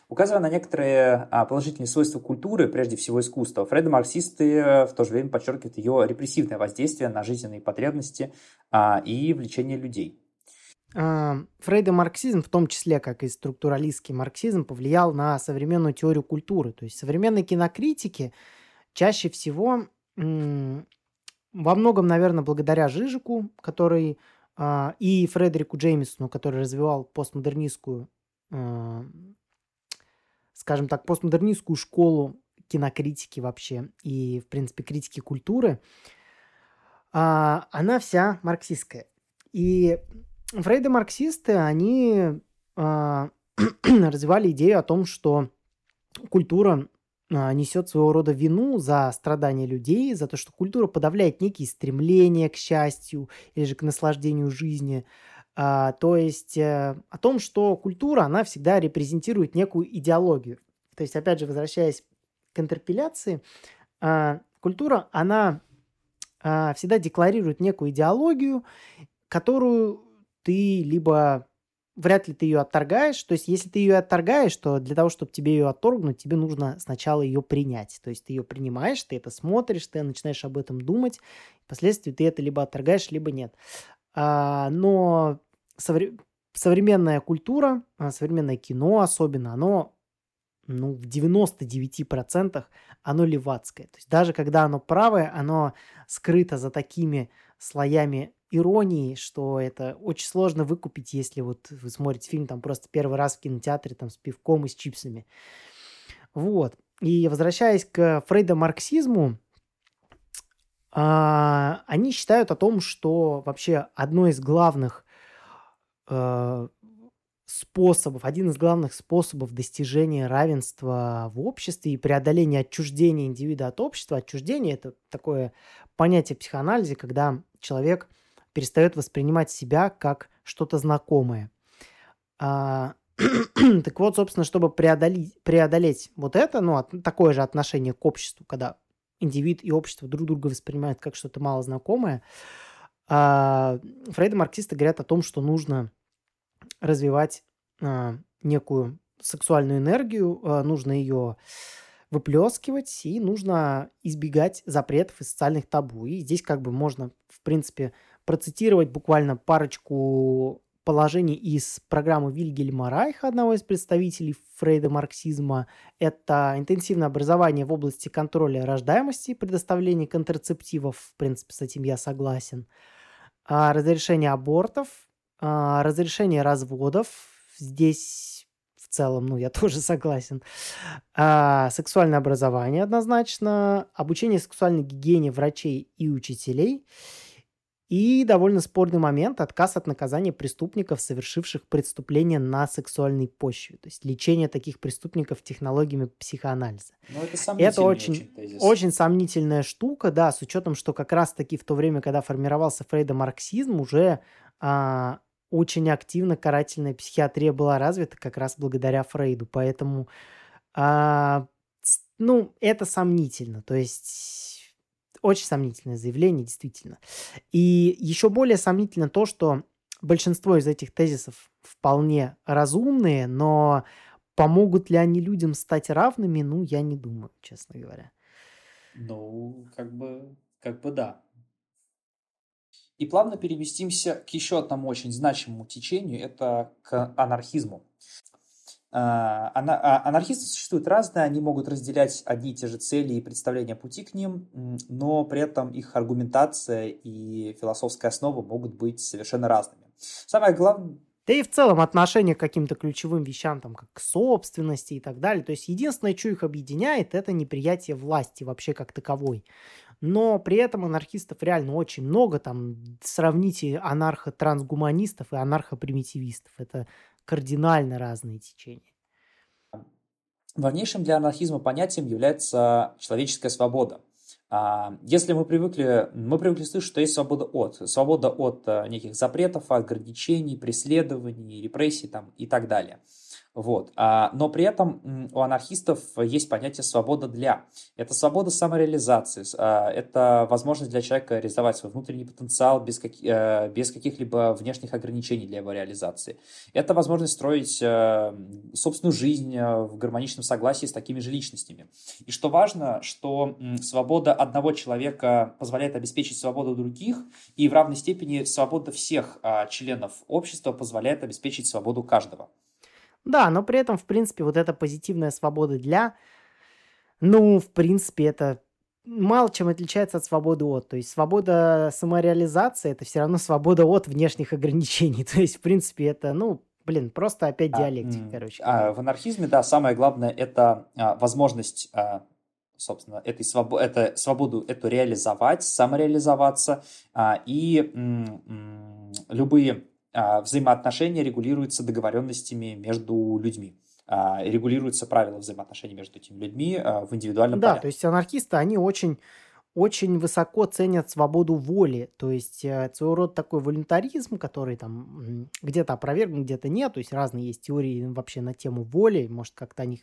Указывая на некоторые а, положительные свойства культуры, прежде всего искусства, фредо-марксисты в то же время подчеркивают ее репрессивное воздействие на жизненные потребности а, и влечение людей. А, Фрейдо-марксизм, в том числе, как и структуралистский марксизм, повлиял на современную теорию культуры. То есть современные кинокритики чаще всего во многом, наверное, благодаря Жижику, который а, и Фредерику Джеймисону, который развивал постмодернистскую, а, скажем так, постмодернистскую школу кинокритики вообще и, в принципе, критики культуры, а, она вся марксистская. И Фрейды-марксисты, они (clears throat) развивали идею о том, что культура несет своего рода вину за страдания людей, за то, что культура подавляет некие стремления к счастью или же к наслаждению жизни. А, то есть а, о том, что культура, она всегда репрезентирует некую идеологию. То есть, опять же, возвращаясь к интерпеляции, а, культура, она а, всегда декларирует некую идеологию, которую ты либо вряд ли ты ее отторгаешь. То есть, если ты ее отторгаешь, то для того, чтобы тебе ее отторгнуть, тебе нужно сначала ее принять. То есть, ты ее принимаешь, ты это смотришь, ты начинаешь об этом думать. Впоследствии ты это либо отторгаешь, либо нет. А, но совре- современная культура, а, современное кино особенно, оно ну, в 99% оно левацкое. То есть даже когда оно правое, оно скрыто за такими слоями иронии, что это очень сложно выкупить, если вот вы смотрите фильм там просто первый раз в кинотеатре там с пивком и с чипсами. Вот. И возвращаясь к фрейдо-марксизму, а, они считают о том, что вообще одно из главных э, способов, один из главных способов достижения равенства в обществе и преодоления отчуждения индивида от общества. Отчуждение – это такое понятие психоанализа, когда человек – перестает воспринимать себя как что-то знакомое. А, (clears throat) так вот, собственно, чтобы преодолеть, преодолеть вот это, ну, от, такое же отношение к обществу, когда индивид и общество друг друга воспринимают как что-то мало знакомое, а, Фрейд и марксисты говорят о том, что нужно развивать а, некую сексуальную энергию, а, нужно ее выплескивать, и нужно избегать запретов и социальных табу. И здесь как бы можно, в принципе, процитировать буквально парочку положений из программы Вильгельма Райха, одного из представителей Фрейда марксизма. Это интенсивное образование в области контроля рождаемости, предоставления контрацептивов, в принципе, с этим я согласен. А, разрешение абортов, а, разрешение разводов, здесь в целом, ну, я (laughs) тоже согласен. А, сексуальное образование однозначно, обучение сексуальной гигиене врачей и учителей – и довольно спорный момент – отказ от наказания преступников, совершивших преступления на сексуальной почве. То есть лечение таких преступников технологиями психоанализа. Ну, это, это очень, очень, очень сомнительная штука, да, с учетом, что как раз-таки в то время, когда формировался фрейдомарксизм, уже а, очень активно карательная психиатрия была развита как раз благодаря Фрейду. Поэтому А, ну, это сомнительно. То есть очень сомнительное заявление, действительно. И еще более сомнительно то, что большинство из этих тезисов вполне разумные, но помогут ли они людям стать равными, ну, я не думаю, честно говоря. Ну, как бы, как бы да. И плавно переместимся к еще одному очень значимому течению, это к анархизму. А, а, анархисты существуют разные, они могут разделять одни и те же цели и представления пути к ним, но при этом их аргументация и философская основа могут быть совершенно разными. Самое главное, да и в целом отношение к каким-то ключевым вещам, там, как к собственности и так далее. То есть единственное, что их объединяет, это неприятие власти вообще как таковой. Но при этом анархистов реально очень много. Там сравните анархо-трансгуманистов и анархо-примитивистов. Это кардинально разные течения. Важнейшим для анархизма понятием является человеческая свобода. А, если мы привыкли, мы привыкли слышать, что есть свобода от, свобода от э, неких запретов, ограничений, преследований, репрессий там, и так далее. Вот. А, но при этом у анархистов есть понятие «свобода для». Это свобода самореализации, а, это возможность для человека реализовать свой внутренний потенциал без, как, э, без каких-либо внешних ограничений для его реализации. Это возможность строить э, собственную жизнь э, в гармоничном согласии с такими же личностями. И что важно, что свобода одного человека позволяет обеспечить свободу других, и в равной степени свобода всех а, членов общества позволяет обеспечить свободу каждого. Да, но при этом, в принципе, вот эта позитивная свобода для, ну, в принципе, это мало чем отличается от свободы от. То есть свобода самореализации – это все равно свобода от внешних ограничений. (laughs) То есть, в принципе, это, ну, блин, просто опять а, диалектика, а, короче. А, в анархизме, да, самое главное – это а, возможность а, собственно, этой свобо это, свободу эту реализовать, самореализоваться, а, и м, любые а, взаимоотношения регулируются договоренностями между людьми. А, регулируются правила взаимоотношений между этими людьми а, в индивидуальном да, порядке. то есть анархисты, они очень очень высоко ценят свободу воли, то есть э, своего рода такой волюнтаризм, который там где-то опровергнут, где-то нет, то есть разные есть теории вообще на тему воли, может как-то о них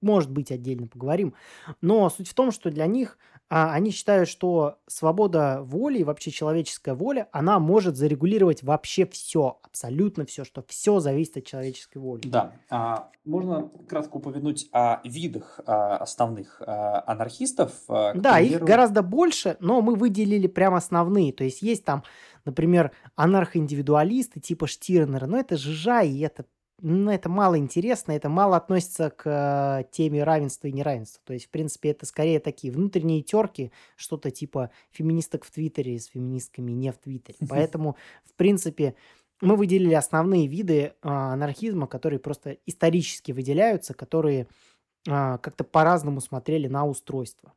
может быть, отдельно поговорим. Но суть в том, что для них а, они считают, что свобода воли и вообще человеческая воля, она может зарегулировать вообще все, абсолютно все, что все зависит от человеческой воли. Да. А, можно кратко упомянуть о видах а, основных а, анархистов? А, да, примеру... их гораздо больше, но мы выделили прям основные. То есть есть там, например, анархоиндивидуалисты типа Штирнера, но это жижа, и это ну, это мало интересно, это мало относится к э, теме равенства и неравенства. То есть, в принципе, это скорее такие внутренние терки, что-то типа феминисток в Твиттере с феминистками не в Твиттере. Поэтому, в принципе, мы выделили основные виды э, анархизма, которые просто исторически выделяются, которые э, как-то по-разному смотрели на устройство.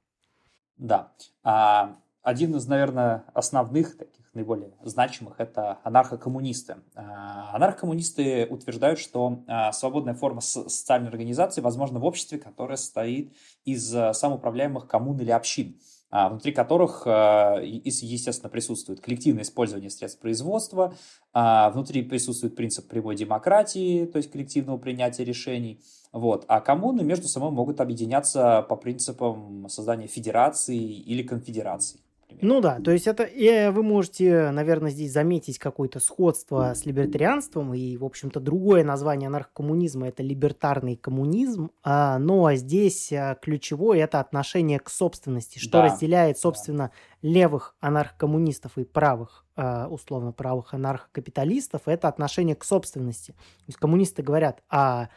Да. А, один из, наверное, основных таких наиболее значимых – это анархокоммунисты. А, анархокоммунисты утверждают, что а, свободная форма социальной организации возможна в обществе, которое состоит из а, самоуправляемых коммун или общин внутри которых, естественно, присутствует коллективное использование средств производства, внутри присутствует принцип прямой демократии, то есть коллективного принятия решений, вот. А коммуны между собой могут объединяться по принципам создания федерации или конфедерации. Ну да, то есть это и вы можете, наверное, здесь заметить какое-то сходство с либертарианством, и, в общем-то, другое название анархокоммунизма – это либертарный коммунизм, а, но здесь а, ключевое – это отношение к собственности, что да, разделяет, собственно, да. левых анархокоммунистов и правых, а, условно, правых анархокапиталистов – это отношение к собственности. То есть коммунисты говорят о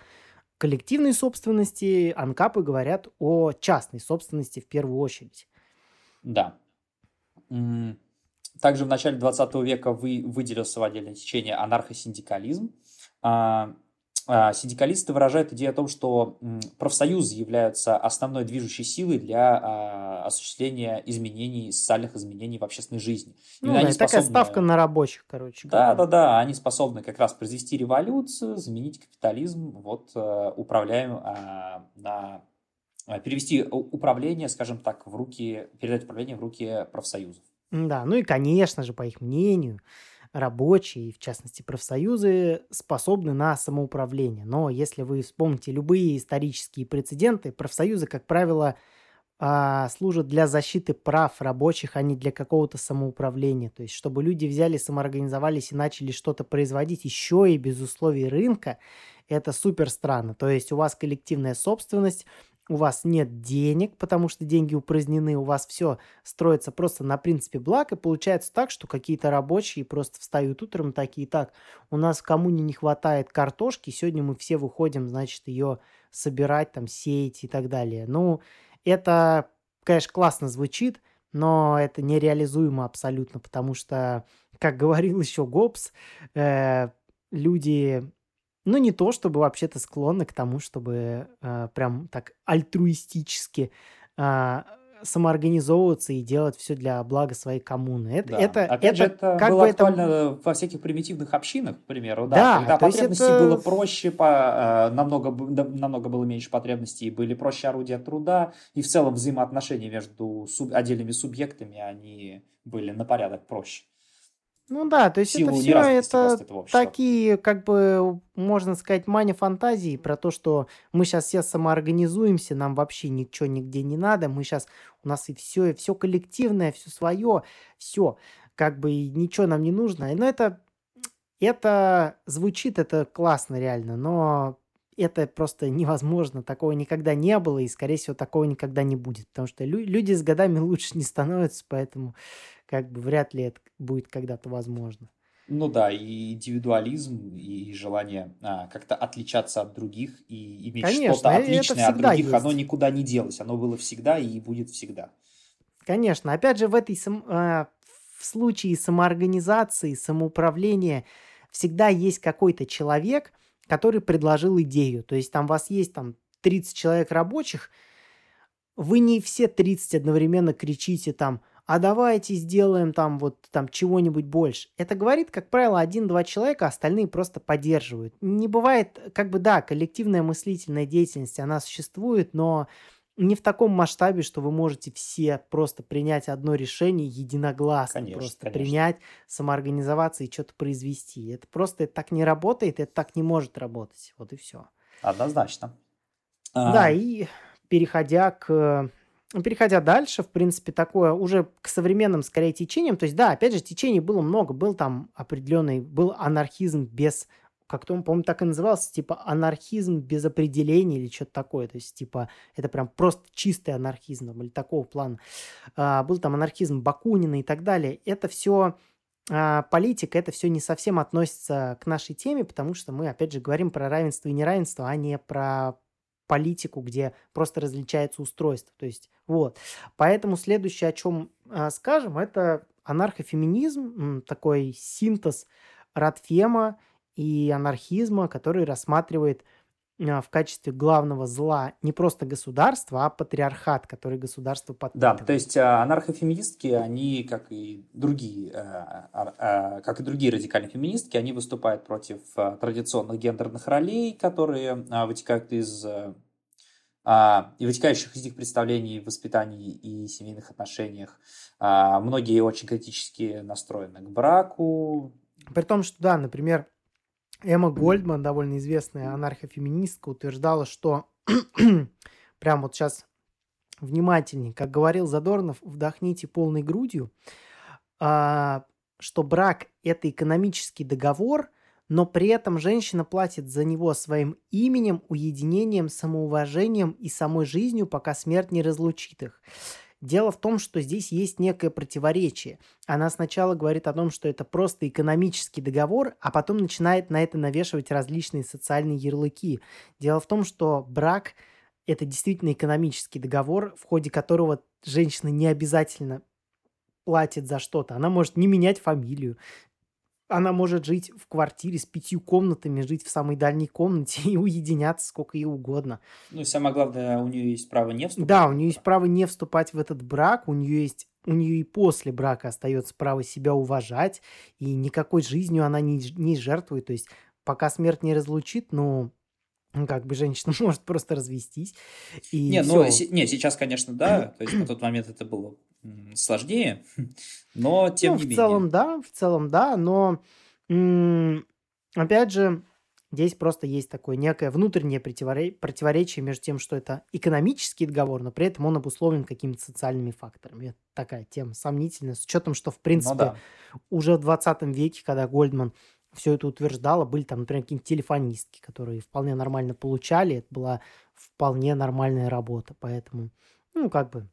коллективной собственности, анкапы говорят о частной собственности в первую очередь. Да. Также в начале 20 века вы, выделился в отдельное течение анархосиндикализм. А, а, синдикалисты выражают идею о том, что профсоюзы являются основной движущей силой для а, осуществления изменений, социальных изменений в общественной жизни. Ну, да, способны... такая ставка на рабочих, короче. Да, да, да, они способны как раз произвести революцию, заменить капитализм, вот управляем на Э, перевести управление, скажем так, в руки, передать управление в руки профсоюзов. Да, ну и, конечно же, по их мнению, рабочие, в частности профсоюзы, способны на самоуправление. Но если вы вспомните любые исторические прецеденты, профсоюзы, как правило, а, служат для защиты прав рабочих, а не для какого-то самоуправления. То есть, чтобы люди взяли, самоорганизовались и начали что-то производить еще и без условий рынка, это супер странно. То есть, у вас коллективная собственность, у вас нет денег, потому что деньги упразднены, у вас все строится просто на принципе благ, и получается так, что какие-то рабочие просто встают утром такие, так, у нас в коммуне не хватает картошки, сегодня мы все выходим, значит, ее собирать, там, сеять и так далее. Ну, это, конечно, классно звучит, но это нереализуемо абсолютно, потому что, как говорил еще Гоббс, э, люди ну, не то, чтобы вообще-то склонны к тому, чтобы э, прям так альтруистически э, самоорганизовываться и делать все для блага своей коммуны. Это, да. это, Опять это, же, это как было бы это... актуально во всяких примитивных общинах, к примеру, да, Да, когда потребностей это- было проще, по, э, намного, намного было меньше потребностей, были проще орудия труда, и в целом взаимоотношения между суб- отдельными субъектами, они были на порядок проще. Ну да, то есть это все это такие, как бы, можно сказать, мани фантазии про то, что мы сейчас все самоорганизуемся, нам вообще ничего нигде не надо, мы сейчас, у нас и все, и все коллективное, все свое, все, как бы и ничего нам не нужно. Но это, это звучит, это классно реально, но это просто невозможно, такого никогда не было, и, скорее всего, такого никогда не будет, потому что лю- люди с годами лучше не становятся, поэтому как бы вряд ли это будет когда-то возможно. Ну да, и индивидуализм, и желание а, как-то отличаться от других и иметь Конечно, что-то э- отличное от других, оно есть. никуда не делось, оно было всегда и будет всегда. Конечно, опять же, в этой сам- а, в случае самоорганизации, самоуправления всегда есть какой-то человек, который предложил идею. То есть там у вас есть там 30 человек рабочих, вы не все 30 одновременно кричите там, а давайте сделаем там вот там чего-нибудь больше. Это говорит, как правило, один-два человека, а остальные просто поддерживают. Не бывает, как бы, да, коллективная мыслительная деятельность, она существует, но не в таком масштабе, что вы можете все просто принять одно решение единогласно, Конечно, просто конечно. принять, самоорганизоваться и что-то произвести. Это просто так не работает, это так не может работать. Вот и все. Однозначно. Да, А, и переходя к ну, переходя дальше, в принципе, такое уже к современным, скорее, течениям. То есть, да, опять же, течений было много. Был там определенный, был анархизм без, как-то он, по-моему, так и назывался, типа анархизм без определения или что-то такое. То есть, типа, это прям просто чистый анархизм или такого плана. А, был там анархизм Бакунина и так далее. Это все политика, это все не совсем относится к нашей теме, потому что мы, опять же, говорим про равенство и неравенство, а не про политику, где просто различается устройство. То есть, вот. Поэтому следующее, о чем а, скажем, это анархофеминизм, такой синтез радфема и анархизма, который рассматривает в качестве главного зла не просто государство, а патриархат, который государство Да, подпитывает. то есть а, анархофеминистки, они, как и другие, э, а, а, как и другие радикальные феминистки, они выступают против а, традиционных гендерных ролей, которые а, вытекают из а, и вытекающих из них представлений в воспитании и семейных отношениях. А, Многие очень критически настроены к браку. При том, что, да, например, Эмма Гольдман, довольно известная анархофеминистка, утверждала, что (clears throat) прям вот сейчас внимательнее, как говорил Задорнов, вдохните полной грудью, а, что брак – это экономический договор, но при этом женщина платит за него своим именем, уединением, самоуважением и самой жизнью, пока смерть не разлучит их. Дело в том, что здесь есть некое противоречие. Она сначала говорит о том, что это просто экономический договор, а потом начинает на это навешивать различные социальные ярлыки. Дело в том, что брак – это действительно экономический договор, в ходе которого женщина не обязательно платит за что-то. Она может не менять фамилию, она может жить в квартире с пятью комнатами, жить в самой дальней комнате (laughs) и уединяться сколько ей угодно. Ну и самое главное, у нее есть право не вступать. Да, у нее есть право не вступать в этот брак, у нее есть у нее и после брака остается право себя уважать, и никакой жизнью она не, не жертвует. То есть пока смерть не разлучит, ну, ну, как бы женщина (laughs) может просто развестись. И Не, ну, всё. се- не, сейчас, конечно, да, то есть на тот момент это было сложнее, (laughs) но тем ну, не в менее. целом, да, в целом, да, но опять же, здесь просто есть такое некое внутреннее противоречие между тем, что это экономический договор, но при этом он обусловлен какими-то социальными факторами. Это такая тема сомнительная, с учетом, что, в ну принципе, ну, да. уже в 20 веке, когда Гольдман все это утверждало, были там, например, какие-нибудь телефонистки, которые вполне нормально получали, это была вполне нормальная работа, поэтому, ну, как бы,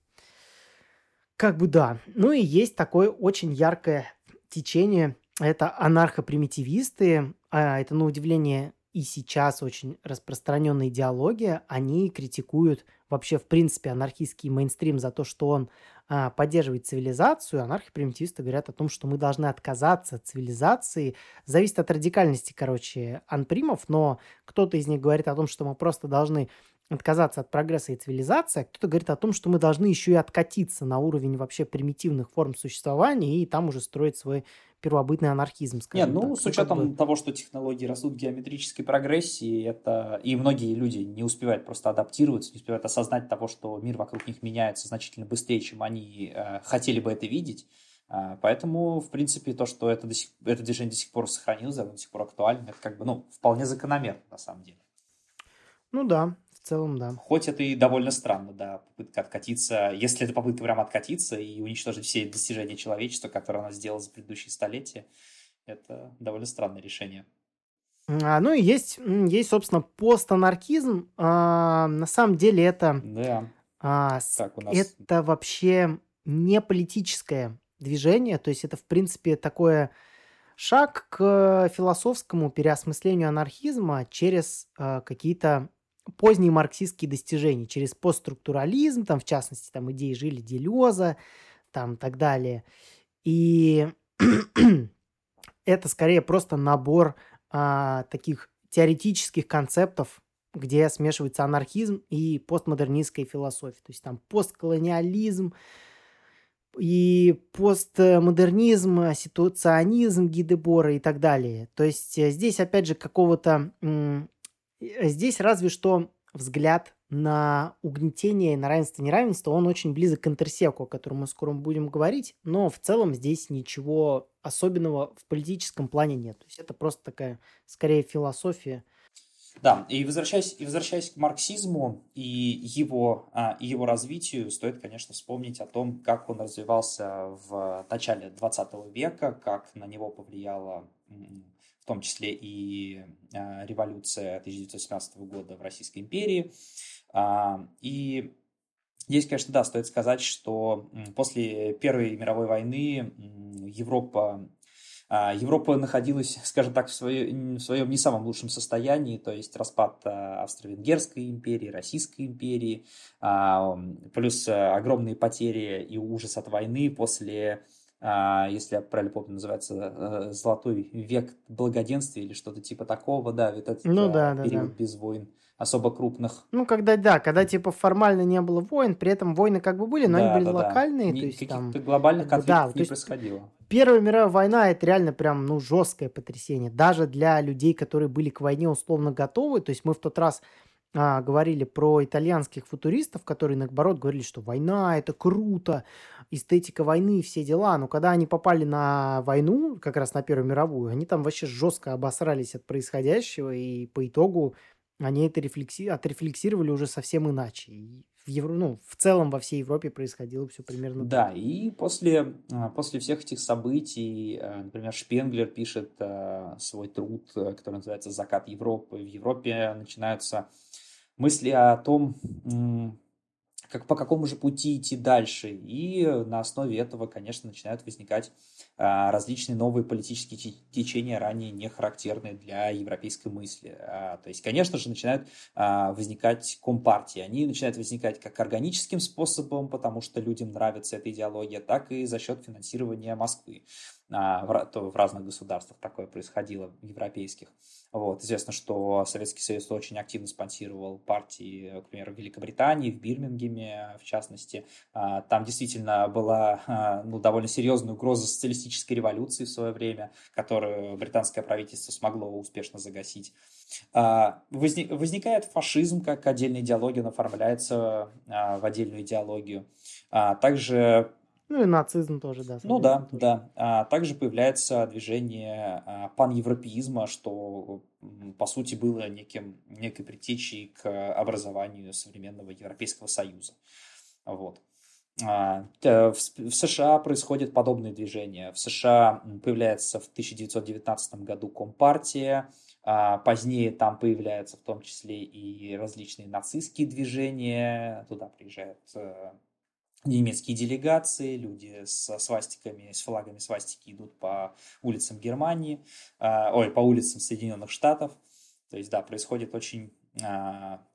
как бы да. Ну и есть такое очень яркое течение, это анархопримитивисты, а это, на удивление, и сейчас очень распространенная идеология, они критикуют вообще, в принципе, анархистский мейнстрим за то, что он а, поддерживает цивилизацию. Анархопримитивисты говорят о том, что мы должны отказаться от цивилизации. Зависит от радикальности, короче, анпримов, но кто-то из них говорит о том, что мы просто должны отказаться от прогресса и цивилизации, а кто-то говорит о том, что мы должны еще и откатиться на уровень вообще примитивных форм существования и там уже строить свой первобытный анархизм, Нет, ну, так. с учетом бы... того, что технологии растут в геометрической прогрессии, это и многие люди не успевают просто адаптироваться, не успевают осознать того, что мир вокруг них меняется значительно быстрее, чем они э, хотели бы это видеть. Э, поэтому, в принципе, то, что это, до сих, это движение до сих пор сохранилось, оно до сих пор актуально, это как бы, ну, вполне закономерно, на самом деле. Ну да, в целом, да. Хоть это и довольно странно, да, попытка откатиться, если это попытка прям откатиться и уничтожить все достижения человечества, которые она сделала за предыдущие столетия, это довольно странное решение. А, ну и есть, есть, собственно, постанархизм. А, на самом деле это, да. а, так, у нас... это вообще не политическое движение, то есть это, в принципе, такое шаг к философскому переосмыслению анархизма через а, какие-то поздние марксистские достижения через постструктурализм, там, в частности, там, идеи жили Делеза, там, так далее. И (clears throat) это скорее просто набор а, таких теоретических концептов, где смешивается анархизм и постмодернистская философия. То есть там постколониализм и постмодернизм, ситуационизм Гидебора и так далее. То есть э, здесь, опять же, какого-то здесь разве что взгляд на угнетение, на равенство, неравенство, он очень близок к интерсеку, о котором мы скоро будем говорить, но в целом здесь ничего особенного в политическом плане нет. То есть это просто такая, скорее, философия. Да, и возвращаясь, и возвращаясь к марксизму и его, а, и его развитию, стоит, конечно, вспомнить о том, как он развивался в начале 20 века, как на него повлияло том числе и а, революция 1917 года в Российской империи. А, и здесь, конечно, да, стоит сказать, что после Первой мировой войны Европа а, Европа находилась, (laughs) скажем так, в, свое, в своем не самом лучшем состоянии, то есть распад Австро-Венгерской империи, Российской империи, плюс огромные потери и ужас от войны после если я правильно помню, называется э, «Золотой век благоденствия» или что-то типа такого, да, вот этот ну, да, да, период да. без войн особо крупных. Ну, когда, да, когда, типа, формально не было войн, при этом войны как бы были, но да, они были да, локальные, да. то есть там... глобальных конфликтов да, не происходило. Первая мировая война – это реально прям, ну, жесткое потрясение. Даже для людей, которые были к войне условно готовы, то есть мы в тот раз а, говорили про итальянских футуристов, которые, наоборот, говорили, что война – это круто, эстетика войны все дела. Но когда они попали на войну, как раз на Первую мировую, они там вообще жестко обосрались от происходящего, и по итогу они это рефлекси... отрефлексировали уже совсем иначе. И в, Евро... ну, в целом во всей Европе происходило все примерно Да, так. и после, а, после всех этих событий, а, например, Шпенглер пишет свой труд, который называется «Закат Европы». В Европе начинаются мысли о том, как, по какому же пути идти дальше. И на основе этого, конечно, начинают возникать а, различные новые политические течения, ранее не характерные для европейской мысли. А, то есть, конечно же, начинают а, возникать компартии. Они начинают возникать как органическим способом, потому что людям нравится эта идеология, так и за счет финансирования Москвы. А, в, в разных государствах такое происходило, европейских. Вот. Известно, что Советский Союз очень активно спонсировал партии, к примеру, в Великобритании, в Бирмингеме, в частности. А, там действительно была а, ну, довольно серьезная угроза социалистической революции в свое время, которую британское правительство смогло успешно загасить. Возникает фашизм как отдельная идеология, он оформляется в отдельную идеологию. Также Ну и нацизм тоже, да. Ну да, тоже. да. А также появляется движение а, паневропеизма, что по сути было неким, некой предтечей к образованию современного Европейского Союза. Вот. А, в США происходят подобные движения. В США появляется в 1919 году Компартия, а позднее там появляются в том числе и различные нацистские движения, туда приезжают э, немецкие делегации, люди со свастиками, с флагами свастики идут по улицам Германии, а, ой, по улицам Соединенных Штатов. То есть, да, происходит очень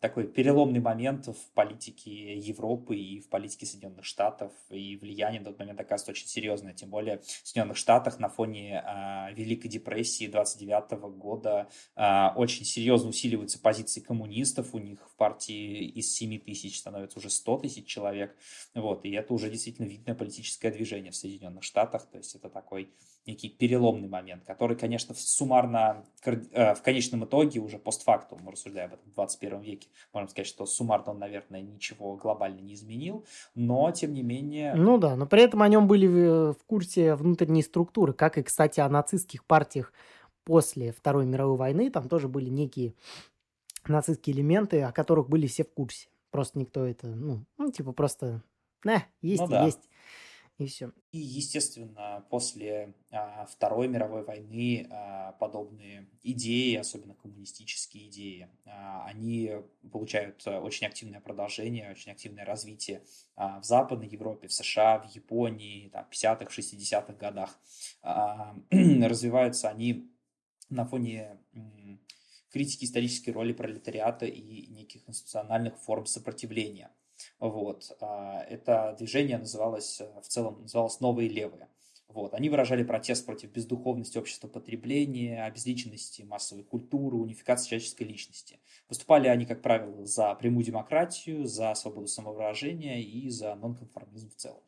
такой переломный момент в политике Европы и в политике Соединенных Штатов, и влияние на тот момент оказывается очень серьезное, тем более в Соединенных Штатах на фоне а, Великой депрессии 29 года а, очень серьезно усиливаются позиции коммунистов, у них в партии из 7 тысяч становится уже 100 тысяч человек, вот, и это уже действительно видное политическое движение в Соединенных Штатах, то есть это такой некий переломный момент, который, конечно, суммарно, э, в конечном итоге, уже постфактум, мы рассуждаем об этом в 21 веке, можем сказать, что суммарно он, наверное, ничего глобально не изменил, но, тем не менее... Ну да, но при этом о нем были в, курсе внутренней структуры, как и, кстати, о нацистских партиях после Второй мировой войны, там тоже были некие нацистские элементы, о которых были все в курсе. Просто никто это, ну, ну типа просто, не, есть ну, и да. есть и все. И, естественно, после а, Второй мировой войны а, подобные идеи, особенно коммунистические идеи, а, они получают а, очень активное продолжение, очень активное развитие а, в Западной Европе, в США, в Японии, в 50-х, 60-х годах. А, (clears throat) развиваются они на фоне критики исторической роли пролетариата и неких институциональных форм сопротивления – вот. А, это движение называлось, э, в целом называлось «Новые левые». Вот. Они выражали протест против бездуховности общества потребления, обезличенности массовой культуры, унификации человеческой личности. Выступали они, как правило, за прямую демократию, за свободу самовыражения и за нонконформизм в целом.